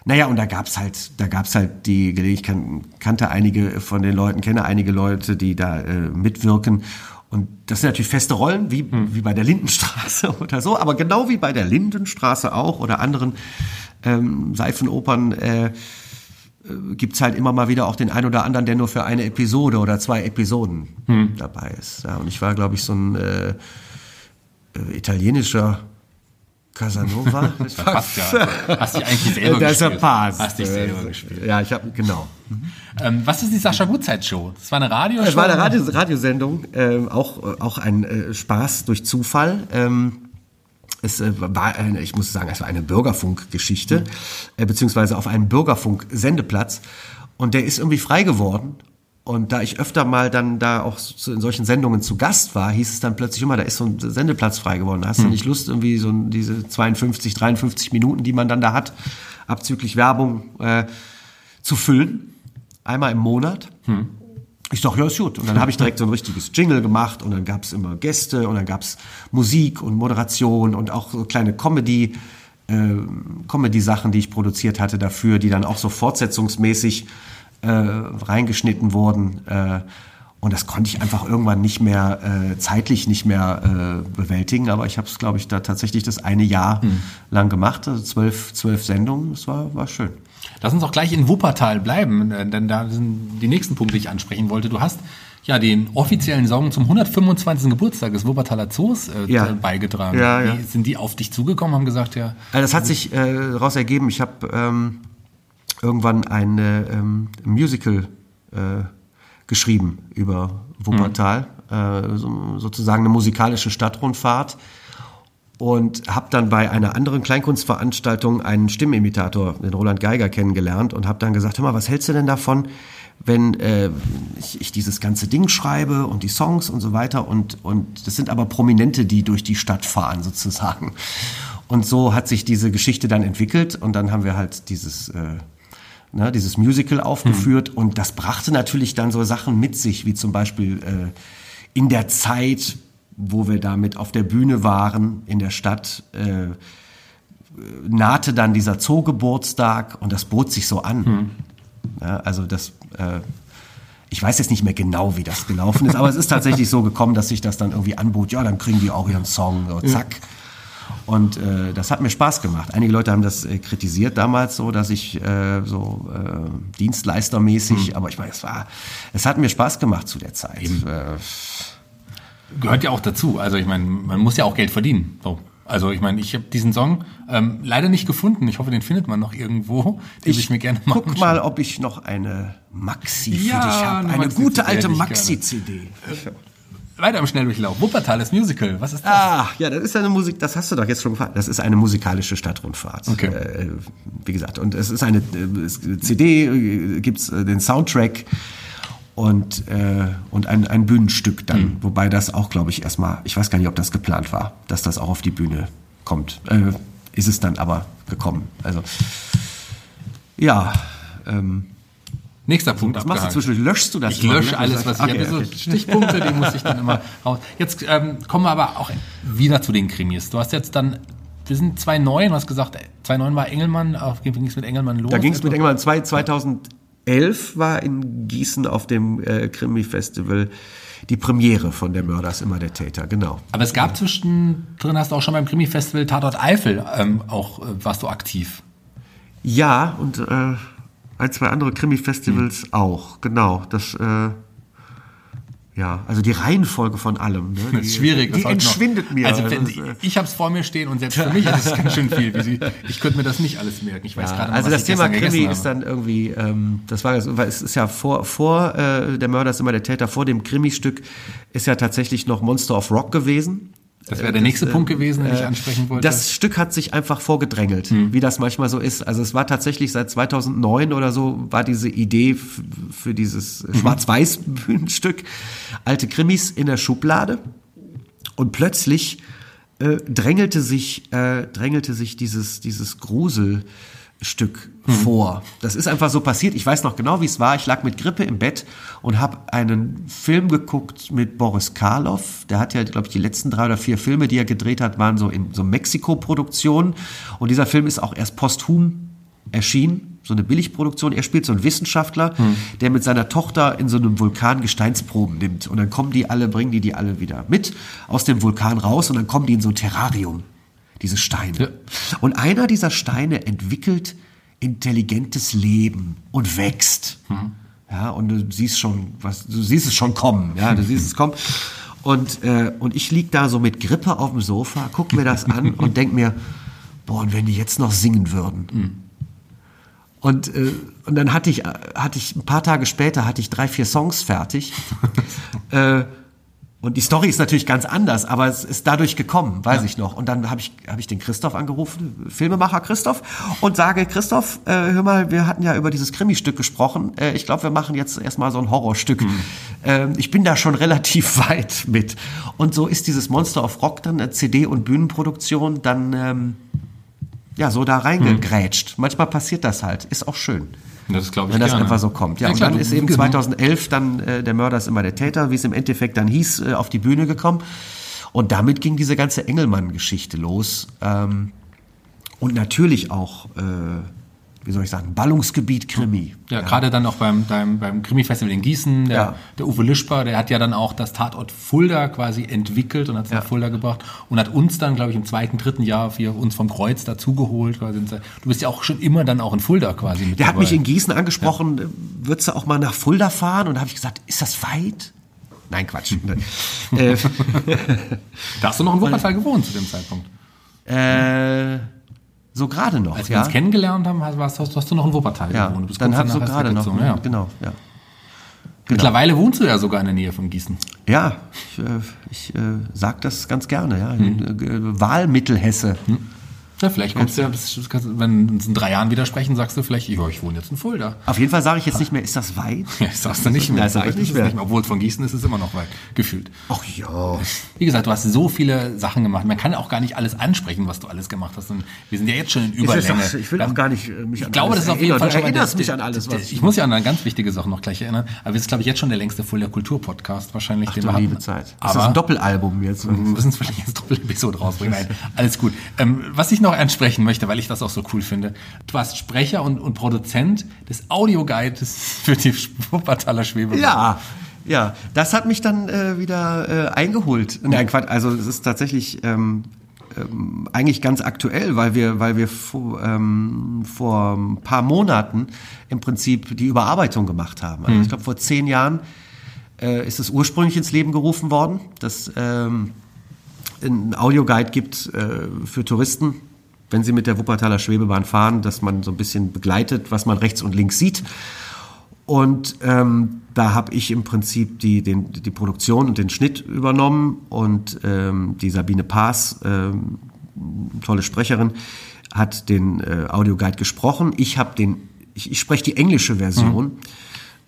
naja, und da gab's halt, da gab's halt die, ich kan, kannte einige von den Leuten, kenne einige Leute, die da äh, mitwirken. Und das sind natürlich feste Rollen, wie, hm. wie bei der Lindenstraße oder so, aber genau wie bei der Lindenstraße auch oder anderen ähm, Seifenopern äh, äh, gibt's halt immer mal wieder auch den einen oder anderen, der nur für eine Episode oder zwei Episoden hm. dabei ist. Ja, und ich war, glaube ich, so ein äh, äh, italienischer Casanova. Das passt ja. Hast dich eigentlich selber das gespielt. Passt. Hast dich selber gespielt. Ja, ich habe genau. Ähm, was ist die Sascha Gutzeit Show? Das war eine Radioshow. Es war eine Radio Radiosendung, ähm, auch auch ein äh, Spaß durch Zufall. Ähm, es äh, war, eine, ich muss sagen, es war eine Bürgerfunkgeschichte, mhm. äh, beziehungsweise auf einem Bürgerfunk-Sendeplatz. Und der ist irgendwie frei geworden. Und da ich öfter mal dann da auch in solchen Sendungen zu Gast war, hieß es dann plötzlich immer, da ist so ein Sendeplatz frei geworden. Da hast du hm. nicht Lust, irgendwie so diese 52, 53 Minuten, die man dann da hat, abzüglich Werbung äh, zu füllen. Einmal im Monat. Hm. Ich dachte, ja, ist gut. Und dann habe ich direkt so ein richtiges Jingle gemacht und dann gab es immer Gäste und dann gab es Musik und Moderation und auch so kleine Comedy, äh, Comedy-Sachen, die ich produziert hatte dafür, die dann auch so fortsetzungsmäßig äh, reingeschnitten wurden. Äh, und das konnte ich einfach irgendwann nicht mehr, äh, zeitlich nicht mehr äh, bewältigen. Aber ich habe es, glaube ich, da tatsächlich das eine Jahr mhm. lang gemacht. Also zwölf, zwölf Sendungen. Das war, war schön. Lass uns auch gleich in Wuppertal bleiben, äh, denn da sind die nächsten Punkte, die ich ansprechen wollte. Du hast ja den offiziellen Song zum 125. Geburtstag des Wuppertaler Zoos äh, ja. beigetragen. Ja, ja. Wie sind die auf dich zugekommen, haben gesagt, ja. Das hat sich äh, daraus ergeben. Ich habe ähm, irgendwann ein ähm, Musical äh, geschrieben über Wuppertal, mhm. äh, so, sozusagen eine musikalische Stadtrundfahrt und habe dann bei einer anderen Kleinkunstveranstaltung einen Stimmimitator, den Roland Geiger, kennengelernt und habe dann gesagt, hör mal, was hältst du denn davon, wenn äh, ich, ich dieses ganze Ding schreibe und die Songs und so weiter und, und das sind aber Prominente, die durch die Stadt fahren sozusagen. Und so hat sich diese Geschichte dann entwickelt und dann haben wir halt dieses äh, ne, dieses Musical aufgeführt mhm. und das brachte natürlich dann so Sachen mit sich, wie zum Beispiel äh, in der Zeit, wo wir damit auf der Bühne waren in der Stadt, äh, nahte dann dieser Zoogeburtstag und das bot sich so an. Mhm. Ja, also das, äh, ich weiß jetzt nicht mehr genau, wie das gelaufen ist, aber es ist tatsächlich so gekommen, dass sich das dann irgendwie anbot. Ja, dann kriegen die auch ihren Song, so, zack. Ja. Und äh, das hat mir Spaß gemacht. Einige Leute haben das äh, kritisiert damals so, dass ich äh, so äh, dienstleistermäßig, hm. aber ich meine, es war, es hat mir Spaß gemacht zu der Zeit. Eben. Äh, Gehört ja auch dazu. Also ich meine, man muss ja auch Geld verdienen. So. Also ich meine, ich habe diesen Song ähm, leider nicht gefunden. Ich hoffe, den findet man noch irgendwo. Den ich, ich mir gerne mal Guck mal, ob ich noch eine Maxi für ja, dich habe. Eine, eine gute alte Maxi-CD weiter im Schnelldurchlauf. Wuppertal, das Musical. Was ist das? Ah, ja, das ist eine Musik, das hast du doch jetzt schon gefragt. Das ist eine musikalische Stadtrundfahrt. Okay. Äh, wie gesagt, und es ist eine äh, CD, äh, gibt's äh, den Soundtrack und, äh, und ein, ein Bühnenstück dann. Mhm. Wobei das auch, glaube ich, erstmal, ich weiß gar nicht, ob das geplant war, dass das auch auf die Bühne kommt. Äh, ist es dann aber gekommen. Also, ja, ähm, Nächster Punkt. Was machst du zwischendurch? Löschst du das? Ich lösche alles, was ich okay, habe. Okay. So Stichpunkte, die muss ich dann immer raus. Jetzt ähm, kommen wir aber auch wieder zu den Krimis. Du hast jetzt dann, wir sind 2009, du hast gesagt, 2009 war Engelmann, auf ging es mit Engelmann los? Da ging es mit Engelmann, 2011 war in Gießen auf dem äh, Krimi-Festival die Premiere von Der Mörder ist immer der Täter, genau. Aber es gab zwischendrin, hast du auch schon beim Krimi-Festival Tatort Eifel ähm, auch, äh, warst du aktiv? Ja, und äh, ein, zwei andere Krimi-Festivals hm. auch, genau. Das, äh, ja, also die Reihenfolge von allem. Ne? Die, das ist schwierig. Die entschwindet noch. mir. Also wenn, also, ich habe es vor mir stehen und selbst für mich ist es ganz schön viel. Sie, ich könnte mir das nicht alles merken. Ich weiß ja, gerade Also das Thema Krimi ist dann irgendwie, ähm, das war, weil es ist ja vor, vor äh, der Mörder ist immer der Täter, vor dem Krimi-Stück ist ja tatsächlich noch Monster of Rock gewesen. Das wäre der nächste das, Punkt gewesen, den äh, ich ansprechen wollte. Das Stück hat sich einfach vorgedrängelt, hm. wie das manchmal so ist. Also es war tatsächlich seit 2009 oder so, war diese Idee für dieses mhm. Schwarz-Weiß-Bühnenstück Alte Krimis in der Schublade. Und plötzlich äh, drängelte sich, äh, drängelte sich dieses, dieses Grusel Stück hm. vor. Das ist einfach so passiert. Ich weiß noch genau, wie es war. Ich lag mit Grippe im Bett und habe einen Film geguckt mit Boris Karloff. Der hat ja, glaube ich, die letzten drei oder vier Filme, die er gedreht hat, waren so in so Mexiko-Produktionen. Und dieser Film ist auch erst posthum erschien, so eine Billigproduktion. Er spielt so einen Wissenschaftler, der mit seiner Tochter in so einem Vulkan Gesteinsproben nimmt. Und dann kommen die alle, bringen die die alle wieder mit aus dem Vulkan raus und dann kommen die in so ein Terrarium, diese Steine. Ja. Und einer dieser Steine entwickelt intelligentes Leben und wächst. Ja, und du siehst schon, was, du siehst es schon kommen. Ja, du siehst es kommen. Und, äh, und ich lieg da so mit Grippe auf dem Sofa, guck mir das an und denk mir, boah, und wenn die jetzt noch singen würden. Und, äh, und dann hatte ich, hatte ich, ein paar Tage später hatte ich drei, vier Songs fertig. äh, und die Story ist natürlich ganz anders, aber es ist dadurch gekommen, weiß ich noch. Und dann habe ich, hab ich den Christoph angerufen, Filmemacher Christoph, und sage, Christoph, äh, hör mal, wir hatten ja über dieses Krimi-Stück gesprochen. Äh, ich glaube, wir machen jetzt erstmal so ein Horrorstück. Ähm, ich bin da schon relativ weit mit. Und so ist dieses Monster of Rock dann, eine CD- und Bühnenproduktion, dann ähm, ja so da reingegrätscht. Manchmal passiert das halt. Ist auch schön. Das glaube ich Wenn das gerne. einfach so kommt. Ja, und klar, dann ist eben genau. 2011 dann äh, der Mörder ist immer der Täter, wie es im Endeffekt dann hieß, äh, auf die Bühne gekommen. Und damit ging diese ganze Engelmann-Geschichte los. Ähm, und natürlich auch, äh, wie soll ich sagen, Ballungsgebiet Krimi. Ja, gerade dann auch beim, beim, beim Krimi-Festival in Gießen, der, Ja. der Uwe Lischper, der hat ja dann auch das Tatort Fulda quasi entwickelt und hat es Ja. nach Fulda gebracht und hat uns dann, glaube ich, im zweiten, dritten Jahr für uns vom Kreuz dazugeholt. Du bist ja auch schon immer dann auch in Fulda quasi mit Der hat dabei. mich in Gießen angesprochen, äh, würdest du auch mal nach Fulda fahren? Und da habe ich gesagt, ist das weit? Nein, Quatsch. äh, Da hast du noch in Wuppertal gewohnt zu dem Zeitpunkt. äh, so gerade noch, Als wir ja. uns kennengelernt haben, hast, hast, hast du noch in Wuppertal ja, gewohnt. Du bist dann danach erst gerade noch, weggezogen, ja. genau, ja. Mittlerweile wohnst du ja sogar in der Nähe von Gießen. Ja, ich, äh, ich äh, sag das ganz gerne, ja. Hm. Wahlmittelhesse. Ja, vielleicht kommst du ja, wenn wir uns in drei Jahren widersprechen, sagst du vielleicht, ja, ich wohne jetzt in Fulda. Auf jeden Fall sage ich jetzt nicht mehr, ist das weit? Ja, das sagst du nicht mehr. Nein, sag ich Das nicht ist mehr. Obwohl von Gießen ist es immer noch weit, gefühlt. Ach ja. Wie gesagt, du hast so viele Sachen gemacht. Man kann auch gar nicht alles ansprechen, was du alles gemacht hast. Und wir sind ja jetzt schon in Überlänge. Ich will, ich will auch gar nicht äh, mich Ich an glaube, alles das ist auf jeden. Fall schon mal erinnerst der- mich an alles, was Ich muss ja an eine ganz wichtige Sache noch gleich erinnern. Aber es ist, glaube ich, jetzt schon der längste Full der Kultur-Podcast wahrscheinlich, Ach den du wir hatten. liebe Zeit. Ist Aber das ein Doppelalbum jetzt? wir müssen es vielleicht jetzt Doppel-Episode rausbringen. Nein, alles gut. Ähm, was ich noch ansprechen möchte, weil ich das auch so cool finde. Du warst Sprecher und, und Produzent des Audioguides für die Wuppertaler Schwebe. Ja, ja. Das hat mich dann äh, wieder äh, eingeholt. Nein, Quatsch. Also es ist tatsächlich ähm, ähm, eigentlich ganz aktuell, weil wir, weil wir vor, ähm, vor ein paar Monaten im Prinzip die Überarbeitung gemacht haben. Also ich glaube vor zehn Jahren äh, ist es ursprünglich ins Leben gerufen worden, dass ähm, ein Audioguide gibt äh, für Touristen, wenn sie mit der Wuppertaler Schwebebahn fahren, dass man so ein bisschen begleitet, was man rechts und links sieht. Und ähm, da habe ich im Prinzip die, den, die Produktion und den Schnitt übernommen und ähm, die Sabine Paas, ähm, tolle Sprecherin, hat den äh, Audioguide gesprochen. Ich habe den, ich, ich spreche die englische Version.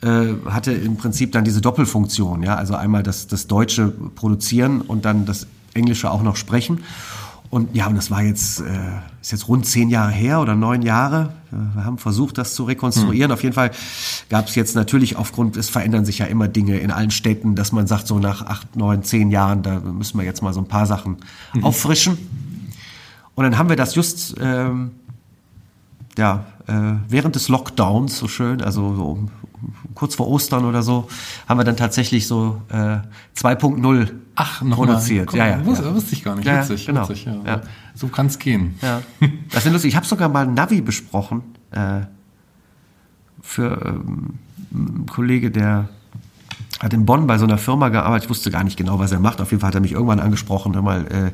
Äh, hatte im Prinzip dann diese Doppelfunktion, ja, also einmal das, das Deutsche produzieren und dann das Englische auch noch sprechen. Und ja, und das war jetzt, äh, ist jetzt rund zehn Jahre her oder neun Jahre. Wir haben versucht, das zu rekonstruieren. Auf jeden Fall gab es jetzt natürlich aufgrund, es verändern sich ja immer Dinge in allen Städten, dass man sagt, so nach acht, neun, zehn Jahren, da müssen wir jetzt mal so ein paar Sachen auffrischen. Und dann haben wir das just, ähm, ja, äh, während des Lockdowns, so schön, also so um, kurz vor Ostern oder so, haben wir dann tatsächlich so äh, 2.0 Ach, produziert. Mal. Ja, ja, Wusste, ja. wusste ich gar nicht. Ja, ja, witzig, genau. witzig. Ja. Ja. So kann es gehen. Ja. Das ist lustig. Ich habe sogar mal Navi besprochen äh, für ähm, einen Kollege, der hat in Bonn bei so einer Firma gearbeitet. Ich wusste gar nicht genau, was er macht. Auf jeden Fall hat er mich irgendwann angesprochen. Hör mal, äh,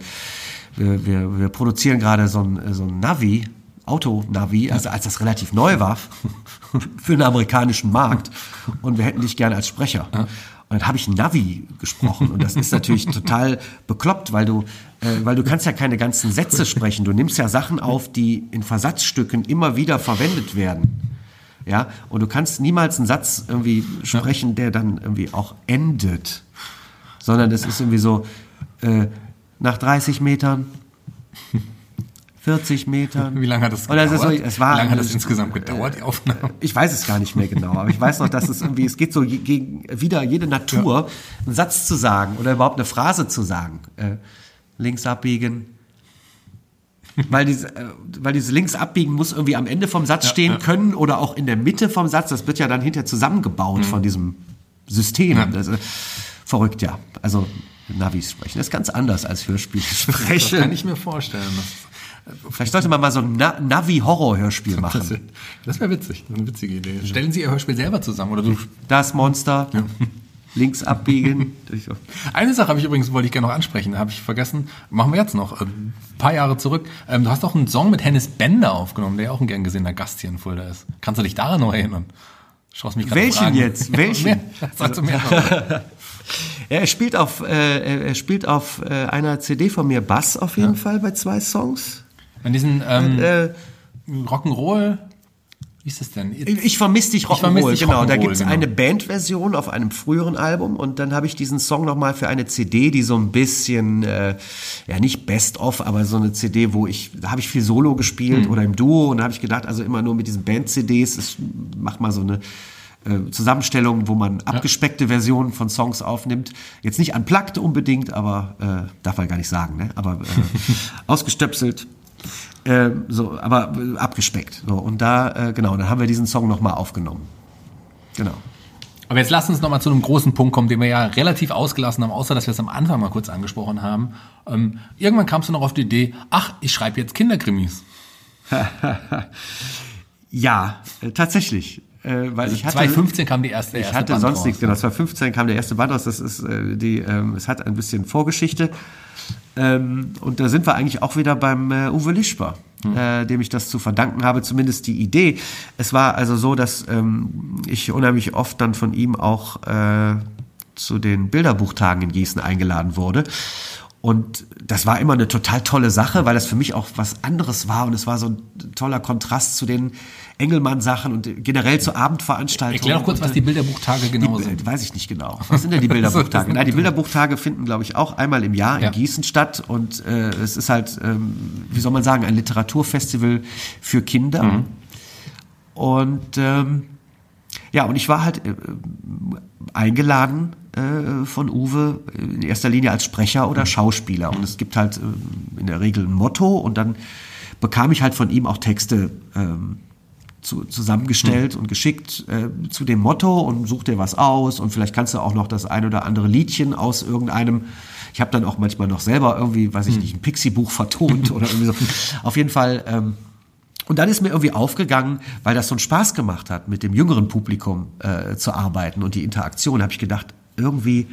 wir, wir, wir produzieren gerade so ein, so ein Navi, Auto-Navi, also als das relativ neu war für den amerikanischen Markt. Und wir hätten dich gerne als Sprecher. Und dann habe ich Navi gesprochen und das ist natürlich total bekloppt, weil du, äh, weil du kannst ja keine ganzen Sätze sprechen. Du nimmst ja Sachen auf, die in Versatzstücken immer wieder verwendet werden. Ja, und du kannst niemals einen Satz irgendwie sprechen, der dann irgendwie auch endet. Sondern es ist irgendwie so, äh, nach 30 Metern, 40 Metern. Wie lange hat das das gedauert? so, es war, Wie lange hat das es- insgesamt gedauert, die Aufnahme? ich weiß es gar nicht mehr genau, aber ich weiß noch, dass es irgendwie, es geht so gegen wieder jede Natur, einen Satz zu sagen oder überhaupt eine Phrase zu sagen. Äh, links abbiegen. weil, diese, äh, weil dieses links abbiegen muss irgendwie am Ende vom Satz stehen ja. können oder auch in der Mitte vom Satz. Das wird ja dann hinterher zusammengebaut von diesem System. Ja. Das, äh, verrückt, ja. Also Navis sprechen das ist ganz anders als Hörspiel Das kann sprechen. ich mir vorstellen. Vielleicht sollte man mal so ein Na Navi-Horror-Hörspiel machen. das, das wäre witzig. Das ist eine witzige Idee. Stellen Sie Ihr Hörspiel selber zusammen oder du Das Monster, links abbiegen. Eine Sache habe ich übrigens, wollte ich gerne noch ansprechen, habe ich vergessen. Machen wir jetzt noch. Ein paar Jahre zurück. Ähm, du hast auch einen Song mit Hennis Bender aufgenommen, der ja auch ein gern gesehener Gast hier in Fulda ist. Kannst du dich daran noch erinnern? Schaust mich Welchen Fragen. jetzt? Welchen? Sagst du mehr. Ja, er spielt auf, äh, er spielt auf äh, einer CD von mir Bass auf jeden Fall bei zwei Songs. An diesen ähm, Äh, Rock'n'Roll, wie ist das denn? ich vermisse dich vermiss Rock'n'Roll, dich genau. Da Rock'n'Roll, gibt es genau. eine Bandversion auf einem früheren Album und dann habe ich diesen Song nochmal für eine CD, die so ein bisschen, äh, ja nicht Best-of, aber so eine CD, wo ich, da habe ich viel Solo gespielt Hm. oder im Duo und da habe ich gedacht, also immer nur mit diesen Band-CDs, es- mach mal so eine äh, Zusammenstellung, wo man abgespeckte Versionen von Songs aufnimmt. Jetzt nicht unplugged unbedingt, aber äh, darf man gar nicht sagen, ne? aber äh, ausgestöpselt. Äh, so, aber abgespeckt. So, und da, äh, genau, dann haben wir diesen Song nochmal aufgenommen. Genau. Aber jetzt lass uns noch mal zu einem großen Punkt kommen, den wir ja relativ ausgelassen haben, außer dass wir es am Anfang mal kurz angesprochen haben. Ähm, irgendwann kamst du noch auf die Idee, ach, ich schreibe jetzt Kinderkrimis. Ja, äh, tatsächlich. Äh, weil ich hatte, 2015 kam die erste, ich erste hatte Band sonst raus. nichts, genau, 2015 kam der erste Band raus, das ist äh, die, ähm, es hat ein bisschen Vorgeschichte. Ähm, und da sind wir eigentlich auch wieder beim äh, Uwe Lischber, äh, dem ich das zu verdanken habe, zumindest die Idee. Es war also so, dass ähm, ich unheimlich oft dann von ihm auch äh, zu den Bilderbuchtagen in Gießen eingeladen wurde. Und das war immer eine total tolle Sache, weil das für mich auch was anderes war und es war so ein toller Kontrast zu den Engelmann-Sachen und generell zur Abendveranstaltung. Erklär doch kurz, Und, was die Bilderbuchtage genau die, sind. äh, Weiß ich nicht genau. Was sind denn die Bilderbuchtage? Nein, die Bilderbuchtage finden, glaube ich, auch einmal im Jahr in Ja. Gießen statt. Und äh, es ist halt, ähm, wie soll man sagen, ein Literaturfestival für Kinder. Mhm. Und ähm, ja, und ich war halt äh, eingeladen äh, von Uwe in erster Linie als Sprecher oder Schauspieler. Und es gibt halt äh, in der Regel ein Motto und dann bekam ich halt von ihm auch Texte ähm, zu, zusammengestellt und geschickt äh, zu dem Motto und such dir was aus und vielleicht kannst du auch noch das ein oder andere Liedchen aus irgendeinem. Ich habe dann auch manchmal noch selber irgendwie, weiß ich nicht, ein Pixie-Buch vertont oder irgendwie so. Auf jeden Fall. Ähm, und dann ist mir irgendwie aufgegangen, weil das so einen Spaß gemacht hat, mit dem jüngeren Publikum äh, zu arbeiten und die Interaktion, habe ich gedacht, irgendwie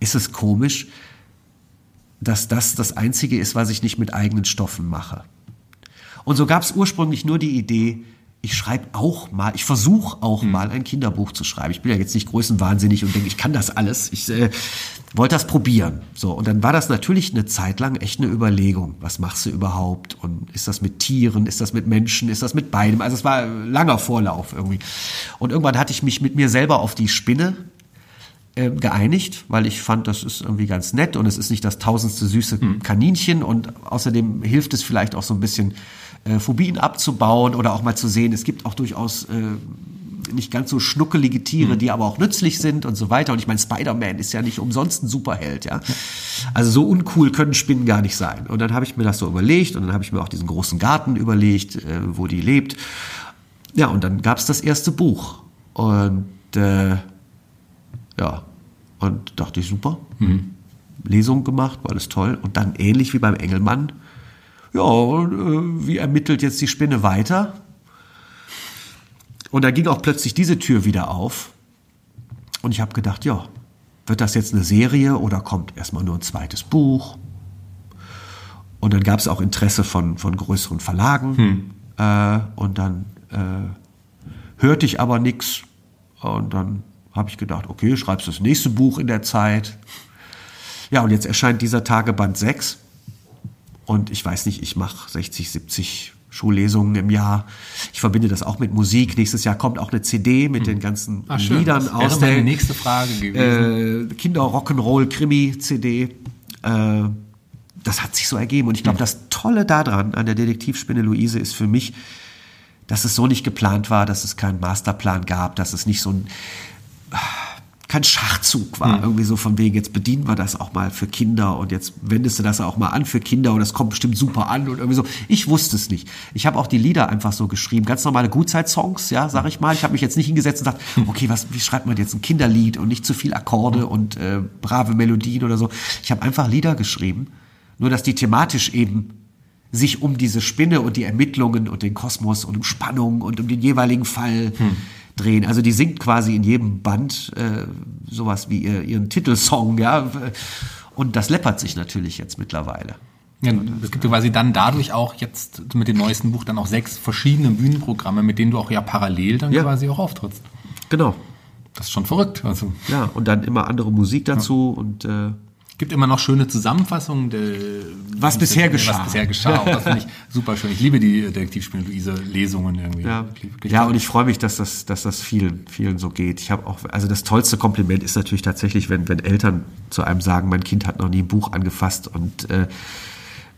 ist es komisch, dass das das Einzige ist, was ich nicht mit eigenen Stoffen mache. Und so gab es ursprünglich nur die Idee, ich schreibe auch mal, ich versuche auch mal ein Kinderbuch zu schreiben. Ich bin ja jetzt nicht größenwahnsinnig und denke, ich kann das alles. Ich äh, wollte das probieren. So, und dann war das natürlich eine Zeit lang echt eine Überlegung. Was machst du überhaupt? Und ist das mit Tieren? Ist das mit Menschen? Ist das mit beidem? Also es war ein langer Vorlauf irgendwie. Und irgendwann hatte ich mich mit mir selber auf die Spinne ähm, geeinigt, weil ich fand, das ist irgendwie ganz nett und es ist nicht das tausendste süße Kaninchen und außerdem hilft es vielleicht auch so ein bisschen äh, Phobien abzubauen oder auch mal zu sehen, es gibt auch durchaus äh, nicht ganz so schnuckelige Tiere, die aber auch nützlich sind und so weiter. Und ich meine, Spider-Man ist ja nicht umsonst ein Superheld, ja. Also so uncool können Spinnen gar nicht sein. Und dann habe ich mir das so überlegt und dann habe ich mir auch diesen großen Garten überlegt, äh, wo die lebt. Ja, und dann gab es das erste Buch. Und äh, ja, und dachte ich, super. Lesung gemacht, war alles toll. Und dann ähnlich wie beim Engelmann, ja, und, äh, wie ermittelt jetzt die Spinne weiter? Und da ging auch plötzlich diese Tür wieder auf. Und ich habe gedacht, ja, wird das jetzt eine Serie oder kommt erstmal nur ein zweites Buch? Und dann gab es auch Interesse von, von größeren Verlagen. Äh, und dann äh, hörte ich aber nichts. Und dann habe ich gedacht, okay, schreibst das nächste Buch in der Zeit. Ja, und jetzt erscheint dieser Tage Band 6. Und ich weiß nicht, ich mache 60, 70 Schullesungen im Jahr. Ich verbinde das auch mit Musik. Nächstes Jahr kommt auch eine CD mit den ganzen Ah, schön. Liedern Das aus der nächste Frage gewesen. äh, Kinder Rock'n'Roll Krimi CD. Äh, das hat sich so ergeben. Und ich glaube, das Tolle daran an der Detektivspinne Luise ist für mich, dass es so nicht geplant war, dass es keinen Masterplan gab, dass es nicht so ein kein Schachzug war. Hm. Irgendwie so von wegen, jetzt bedienen wir das auch mal für Kinder und jetzt wendest du das auch mal an für Kinder und das kommt bestimmt super an und irgendwie so. Ich wusste es nicht. Ich habe auch die Lieder einfach so geschrieben, ganz normale Gutzeit-Songs, ja, sag ich mal. Ich habe mich jetzt nicht hingesetzt und gesagt, Hm. okay, was, wie schreibt man jetzt ein Kinderlied und nicht zu viel Akkorde und äh, brave Melodien oder so. Ich habe einfach Lieder geschrieben, nur dass die thematisch eben sich um diese Spinne und die Ermittlungen und den Kosmos und um Spannung und um den jeweiligen Fall drehen. Also die singt quasi in jedem Band äh, sowas wie ihr, ihren Titelsong, ja. Und das läppert sich natürlich jetzt mittlerweile. Ja, es gibt ja quasi dann dadurch auch jetzt mit dem neuesten Buch dann auch sechs verschiedene Bühnenprogramme, mit denen du auch ja parallel dann Ja. quasi auch auftrittst. Genau. Das ist schon verrückt. Also Ja, und dann immer andere Musik dazu und äh, gibt immer noch schöne Zusammenfassungen, der, Was bisher geschah. Was bisher geschah. Auch das finde ich super schön. Ich liebe die Detektivspiele Luise Lesungen irgendwie. Ja, ja und ich freue mich, dass das, dass das vielen, vielen so geht. Ich habe auch, also das tollste Kompliment ist natürlich tatsächlich, wenn, wenn Eltern zu einem sagen, mein Kind hat noch nie ein Buch angefasst und äh,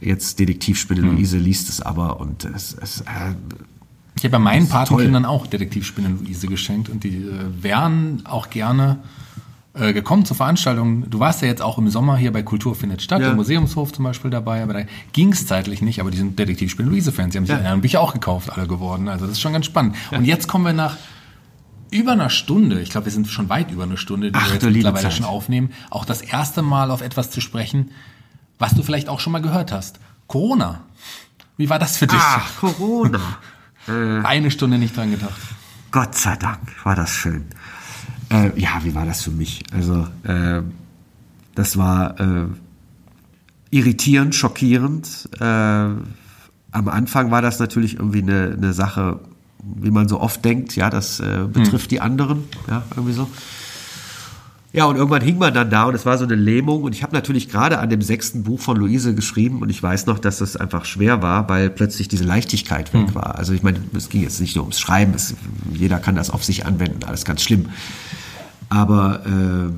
jetzt Detektivspinne Hm. Luise liest es aber und es, es äh, Ich habe ja meinen. Patenkindern auch Detektivspinne Luise geschenkt und die äh, wären auch gerne äh, gekommen zur Veranstaltung. Du warst ja jetzt auch im Sommer hier bei Kultur findet statt, Ja. im Museumshof zum Beispiel dabei, aber da ging es zeitlich nicht, aber die sind Detektivspinne Luise-Fans. Die haben sich Ja. ja. Bücher auch gekauft, alle geworden. Also das ist schon ganz spannend. Und jetzt kommen wir nach über einer Stunde, ich glaube, wir sind schon weit über eine Stunde, die Ach, wir jetzt mittlerweile Zeit. schon aufnehmen, auch das erste Mal auf etwas zu sprechen, was du vielleicht auch schon mal gehört hast. Corona. Wie war das für dich? Ach, Corona. Eine Stunde nicht dran gedacht. Gott sei Dank war das schön. Äh, ja, wie war das für mich? Also, äh, das war äh, irritierend, schockierend. Äh, am Anfang war das natürlich irgendwie eine, eine Sache, wie man so oft denkt, ja, das äh, betrifft die anderen, ja, irgendwie so. Ja, und irgendwann hing man dann da und es war so eine Lähmung. Und ich habe natürlich gerade an dem sechsten Buch von Luise geschrieben und ich weiß noch, dass das einfach schwer war, weil plötzlich diese Leichtigkeit weg war. Also ich meine, es ging jetzt nicht nur ums Schreiben, es, jeder kann das auf sich anwenden, alles ganz schlimm. Aber äh,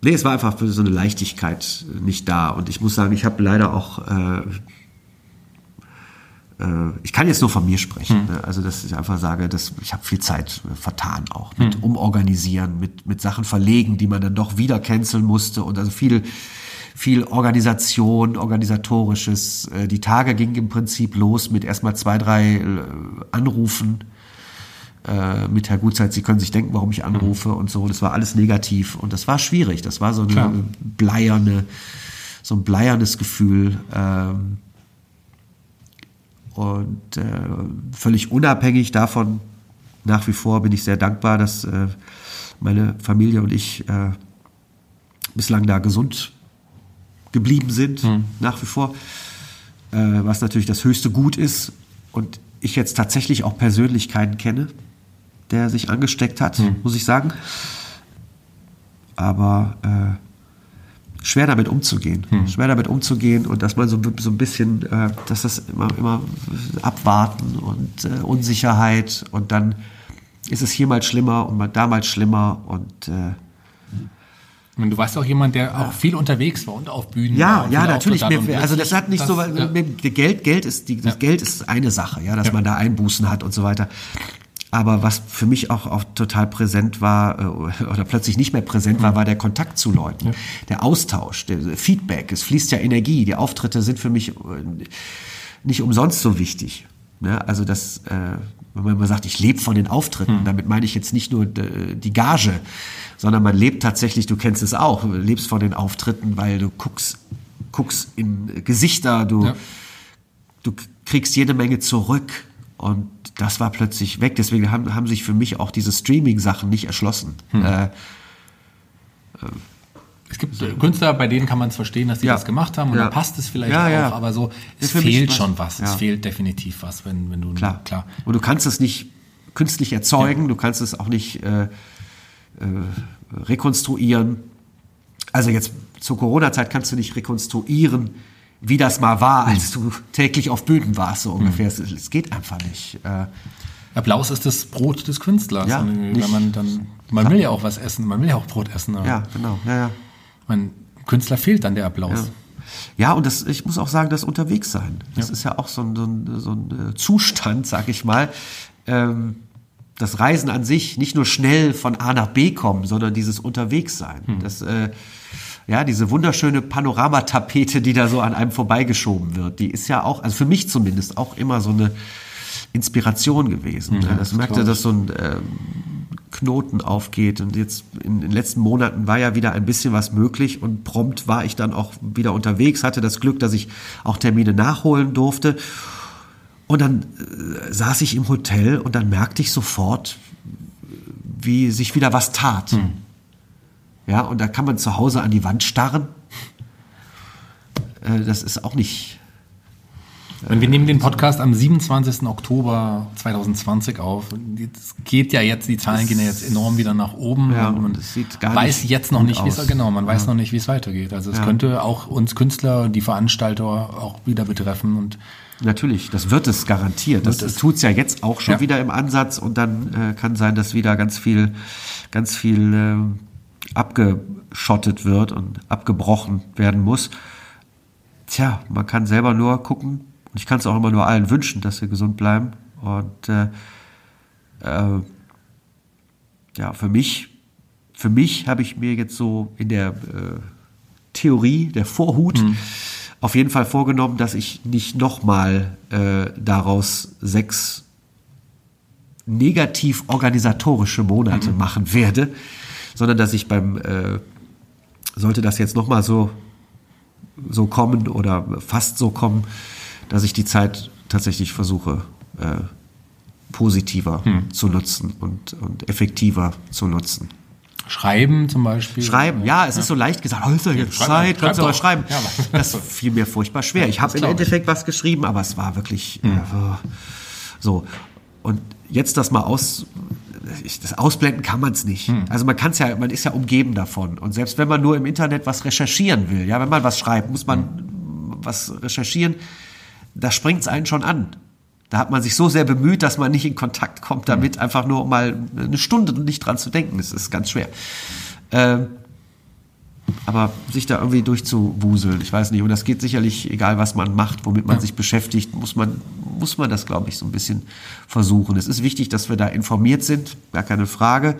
nee, es war einfach so eine Leichtigkeit nicht da. Und ich muss sagen, ich habe leider auch äh, ich kann jetzt nur von mir sprechen. Ne? Also, dass ich einfach sage, dass ich habe viel Zeit äh, vertan auch mit Umorganisieren, mit, mit Sachen verlegen, die man dann doch wieder canceln musste und also viel, viel Organisation, organisatorisches. Äh, Die Tage gingen im Prinzip los mit erstmal zwei, drei äh, Anrufen äh, mit Herr Gutzeit, Sie können sich denken, warum ich anrufe und so. Das war alles negativ und das war schwierig. Das war so eine Klar. bleierne, so ein bleiernes Gefühl. Ähm, und äh, völlig unabhängig davon, nach wie vor bin ich sehr dankbar, dass äh, meine Familie und ich äh, bislang da gesund geblieben sind, nach wie vor, äh, was natürlich das höchste Gut ist. Und ich jetzt tatsächlich auch persönlich keinen kenne, der sich angesteckt hat, muss ich sagen. Aber äh, schwer damit umzugehen. Schwer damit umzugehen und dass man so, so ein bisschen, äh, dass das immer, immer abwarten und äh, Unsicherheit und dann ist es hier mal schlimmer und mal da mal schlimmer und äh, Und du warst auch jemand, der auch viel unterwegs war und auf Bühnen war. ja, und ja, viele natürlich. Mir, also das hat nicht das- so, weil ja. mit Geld, Geld ist die, das Ja. Geld ist eine Sache, ja, dass Ja. man da Einbußen hat und so weiter. Aber was für mich auch, auch total präsent war äh, oder plötzlich nicht mehr präsent war, war der Kontakt zu Leuten, der Austausch, der Feedback. Es fließt ja Energie. Die Auftritte sind für mich äh, nicht umsonst so wichtig. Ne? Also das, äh, wenn man immer sagt, ich lebe von den Auftritten, damit meine ich jetzt nicht nur die Gage, sondern man lebt tatsächlich, du kennst es auch, du lebst von den Auftritten, weil du guckst, guckst in Gesichter, du, Ja. du kriegst jede Menge zurück und das war plötzlich weg. Deswegen haben, haben sich für mich auch diese Streaming-Sachen nicht erschlossen. Äh, Es gibt äh, Künstler, bei denen kann man es verstehen, dass die Ja. das gemacht haben und Ja. da passt es vielleicht Ja, auch, aber so, es fehlt was- schon was. Es fehlt definitiv was, wenn, wenn du Klar. klar. Und du kannst es nicht künstlich erzeugen, du kannst es auch nicht äh, äh, rekonstruieren. Also jetzt zur Corona-Zeit kannst du nicht rekonstruieren, wie das mal war, als du täglich auf Bühnen warst, so ungefähr. Es, es geht einfach nicht. Äh, Applaus ist das Brot des Künstlers. Ja, nicht- wenn man dann, man will ja auch was essen, man will ja auch Brot essen. ja, genau. Ja, ja. Man, Künstler fehlt dann der Applaus. Ja, und das, ich muss auch sagen, das Unterwegssein. Das ist ja auch so ein, so ein, so ein äh, Zustand, sag ich mal. Ähm, das Reisen an sich nicht nur schnell von A nach B kommen, sondern dieses Unterwegssein. Hm. Das, äh, ja, diese wunderschöne Panoramatapete, die da so an einem vorbeigeschoben wird, die ist ja auch, also für mich zumindest, auch immer so eine Inspiration gewesen. Ja, Ja, das das merkte, dass so ein ähm, Knoten aufgeht und jetzt in den letzten Monaten war ja wieder ein bisschen was möglich und prompt war ich dann auch wieder unterwegs, hatte das Glück, dass ich auch Termine nachholen durfte und dann äh, saß ich im Hotel und dann merkte ich sofort, wie sich wieder was tat. Ja, und da kann man zu Hause an die Wand starren. Äh, das ist auch nicht. Und wir nehmen den Podcast am 27. Oktober 2020 auf. Es geht ja jetzt, die Zahlen gehen ja jetzt enorm wieder nach oben. Ja, und man weiß jetzt noch nicht, wie es genau, man weiß noch nicht, wie es weitergeht. Also es könnte auch uns Künstler, die Veranstalter auch wieder betreffen und Natürlich, das wird es garantiert. Das Wird es. ja jetzt auch schon Ja. wieder im Ansatz und dann äh, kann sein, dass wieder ganz viel, ganz viel ähm, abgeschottet wird und abgebrochen werden muss. Tja, man kann selber nur gucken und ich kann es auch immer nur allen wünschen, dass sie gesund bleiben. Und äh, äh, ja, für mich, für mich habe ich mir jetzt so in der äh, Theorie, der Vorhut, auf jeden Fall vorgenommen, dass ich nicht nochmal äh, daraus sechs negativ organisatorische Monate machen werde, sondern dass ich beim, äh, sollte das jetzt nochmal so, so kommen oder fast so kommen, dass ich die Zeit tatsächlich versuche, äh, positiver zu nutzen und, und effektiver zu nutzen. Schreiben zum Beispiel. Schreiben, ja, es ist so leicht gesagt, oh, ist ja jetzt schreib- Zeit, kannst du schreib aber schreiben. Ja, aber- das fiel mir furchtbar schwer. Ich habe im glaub ich. Endeffekt was geschrieben, aber es war wirklich äh, so. Und jetzt das mal aus, ich, das ausblenden kann man es nicht. Hm. Also man kann es ja, man ist ja umgeben davon. Und selbst wenn man nur im Internet was recherchieren will, ja, wenn man was schreibt, muss man Hm. was recherchieren, da springt es einen schon an. Da hat man sich so sehr bemüht, dass man nicht in Kontakt kommt damit, einfach nur um mal eine Stunde nicht dran zu denken. Das ist ganz schwer. Ähm, aber sich da irgendwie durchzuwuseln, ich weiß nicht. Und das geht sicherlich, egal was man macht, womit man sich beschäftigt, muss man, muss man das, glaube ich, so ein bisschen versuchen. Es ist wichtig, dass wir da informiert sind, gar keine Frage,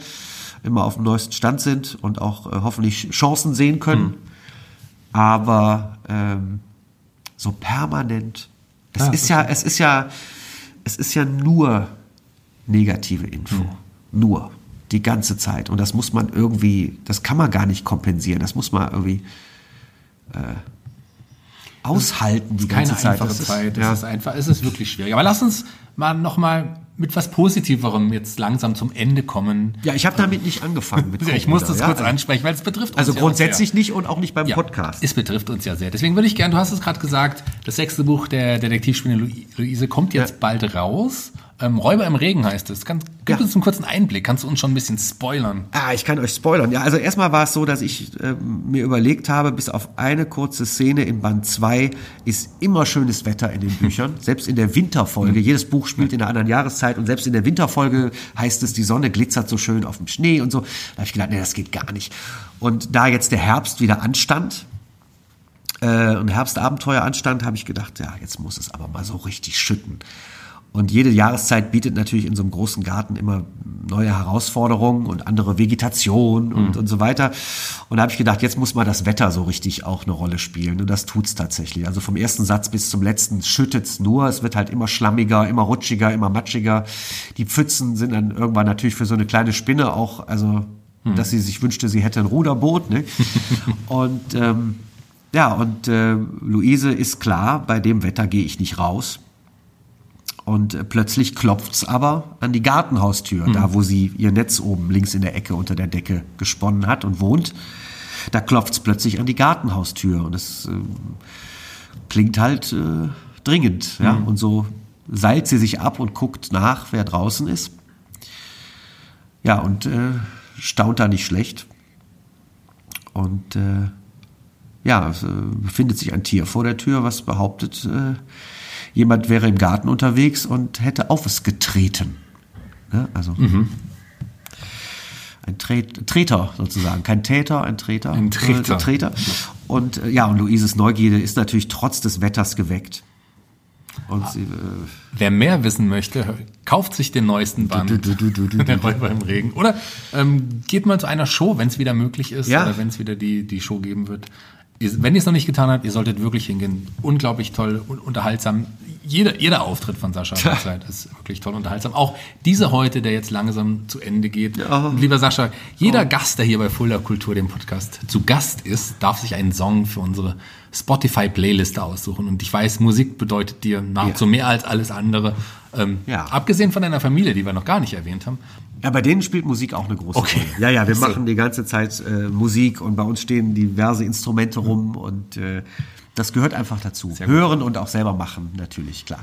immer auf dem neuesten Stand sind und auch äh, hoffentlich Chancen sehen können. Aber ähm, so permanent, es Ja, ist ja, es ist ja, es ist ja nur negative Info. Nur. Die ganze Zeit. Und das muss man irgendwie, das kann man gar nicht kompensieren. Das muss man irgendwie äh, aushalten die Keine ganze Zeit. einfache Das ist- Zeit. Es ja. ist einfach, es ist wirklich schwierig. Aber lass uns mal noch mal mit was Positiverem jetzt langsam zum Ende kommen. ja, ich habe damit nicht angefangen. Mit Ja, ich muss das kurz ja. ansprechen, weil es betrifft uns Also ja grundsätzlich sehr. nicht und auch nicht beim Ja, Podcast. Es betrifft uns ja sehr. Deswegen würde ich gerne, du hast es gerade gesagt, das sechste Buch der Detektivspinne Lu- Luise kommt jetzt bald raus. Ähm, Räuber im Regen heißt es. Kann, gib Ja. uns einen kurzen Einblick. Kannst du uns schon ein bisschen spoilern? Ah, ich kann euch spoilern. Ja, also erstmal war es so, dass ich ähm, mir überlegt habe, bis auf eine kurze Szene in Band 2 ist immer schönes Wetter in den Büchern. selbst in der Winterfolge. Jedes Buch spielt in einer anderen Jahreszeit und selbst in der Winterfolge heißt es, die Sonne glitzert so schön auf dem Schnee und so. Da habe ich gedacht, nee, das geht gar nicht. Und da jetzt der Herbst wieder anstand, äh, und Herbstabenteuer anstand, habe ich gedacht, ja, jetzt muss es aber mal so richtig schütten. Und jede Jahreszeit bietet natürlich in so einem großen Garten immer neue Herausforderungen und andere Vegetation und, und so weiter. Und da habe ich gedacht, jetzt muss mal das Wetter so richtig auch eine Rolle spielen. Und das tut's tatsächlich. Also vom ersten Satz bis zum letzten schüttet's nur. Es wird halt immer schlammiger, immer rutschiger, immer matschiger. Die Pfützen sind dann irgendwann natürlich für so eine kleine Spinne auch, also dass sie sich wünschte, sie hätte ein Ruderboot. Ne? und ähm, ja, und äh, Luise ist klar, bei dem Wetter gehe ich nicht raus. Und plötzlich klopft's aber an die Gartenhaustür, da wo sie ihr Netz oben links in der Ecke unter der Decke gesponnen hat und wohnt. Da klopft's plötzlich an die Gartenhaustür und es äh, klingt halt äh, dringend. Ja? Und so seilt sie sich ab und guckt nach, wer draußen ist. Ja, und äh, staunt da nicht schlecht. Und äh, ja, es äh, befindet sich ein Tier vor der Tür, was behauptet, äh, jemand wäre im Garten unterwegs und hätte auf es getreten. Ne? Also ein Tret Treter sozusagen, kein Täter, ein Treter. Ein Treter. Äh, Treter. Und äh, ja, und Luises Neugierde ist natürlich trotz des Wetters geweckt. Und sie, äh, Wer mehr wissen möchte, kauft sich den neuesten Band Du, du, du, du, du, Der Räuber im Regen. Oder ähm, geht mal zu einer Show, wenn es wieder möglich ist, Ja. oder wenn es wieder die, die Show geben wird. Wenn ihr es noch nicht getan habt, ihr solltet wirklich hingehen. Unglaublich toll und unterhaltsam. Jeder, jeder Auftritt von Sascha Hochzeit ist wirklich toll und unterhaltsam. Auch diese heute, der jetzt langsam zu Ende geht. Ja. Lieber Sascha, jeder Gast, der hier bei Fulda Kultur, dem Podcast, zu Gast ist, darf sich einen Song für unsere Spotify-Playliste aussuchen. Und ich weiß, Musik bedeutet dir nahezu mehr als alles andere. Ähm, Ja. Abgesehen von deiner Familie, die wir noch gar nicht erwähnt haben. Ja, bei denen spielt Musik auch eine große Okay. Rolle. Ja, ja, wir machen die ganze Zeit äh, Musik und bei uns stehen diverse Instrumente rum und äh, das gehört einfach dazu. Hören und auch selber machen, natürlich, klar.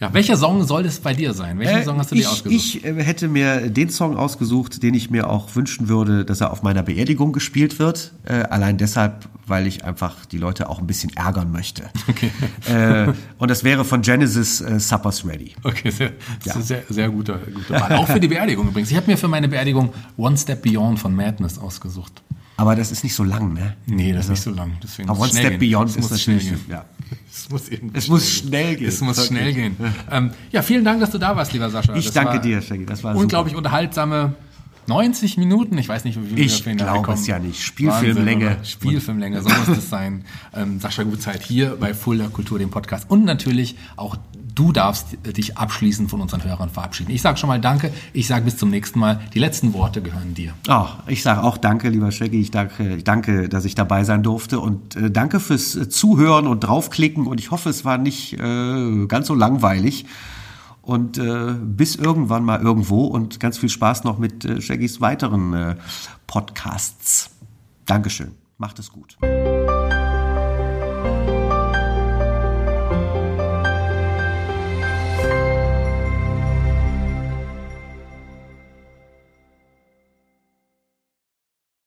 Ja, welcher Song soll es bei dir sein? Welchen Äh, Song hast du dir ich, ausgesucht? Ich äh, hätte mir den Song ausgesucht, den ich mir auch wünschen würde, dass er auf meiner Beerdigung gespielt wird. Äh, allein deshalb, weil ich einfach die Leute auch ein bisschen ärgern möchte. Okay. Äh, und das wäre von Genesis äh, Supper's Ready. Okay, sehr, das Ja. ist sehr, sehr guter, guter Wahl. Auch für die Beerdigung übrigens. Ich habe mir für meine Beerdigung One Step Beyond von Madness ausgesucht. Aber das ist nicht so lang, ne? Nee, das ist nicht so lang. Deswegen Aber One schnell Step gehen. Beyond Es ist muss schnell natürlich, gehen. ja. Es muss, eben Es muss schnell gehen. Es muss schnell gehen. ähm, ja, vielen Dank, dass du da warst, lieber Sascha. Ich Das danke dir, Shaggy. Das war unglaublich unterhaltsame 90 Minuten. Ich weiß nicht, wie viel Ich glaube es ja nicht. Spielfilmlänge. Spielfilmlänge, so muss es sein. Ähm, Sascha Gutzeit hier bei Fulda Kultur, dem Podcast. Und natürlich auch du darfst dich abschließend von unseren Hörern verabschieden. Ich sage schon mal Danke. Ich sage bis zum nächsten Mal. Die letzten Worte gehören dir. Oh, ich sage auch danke, lieber Shaggy. Ich danke, danke, dass ich dabei sein durfte und äh, danke fürs äh, Zuhören und draufklicken. Und ich hoffe, es war nicht äh, ganz so langweilig. Und äh, bis irgendwann mal irgendwo und ganz viel Spaß noch mit äh, Shaggys weiteren äh, Podcasts. Dankeschön. Macht es gut.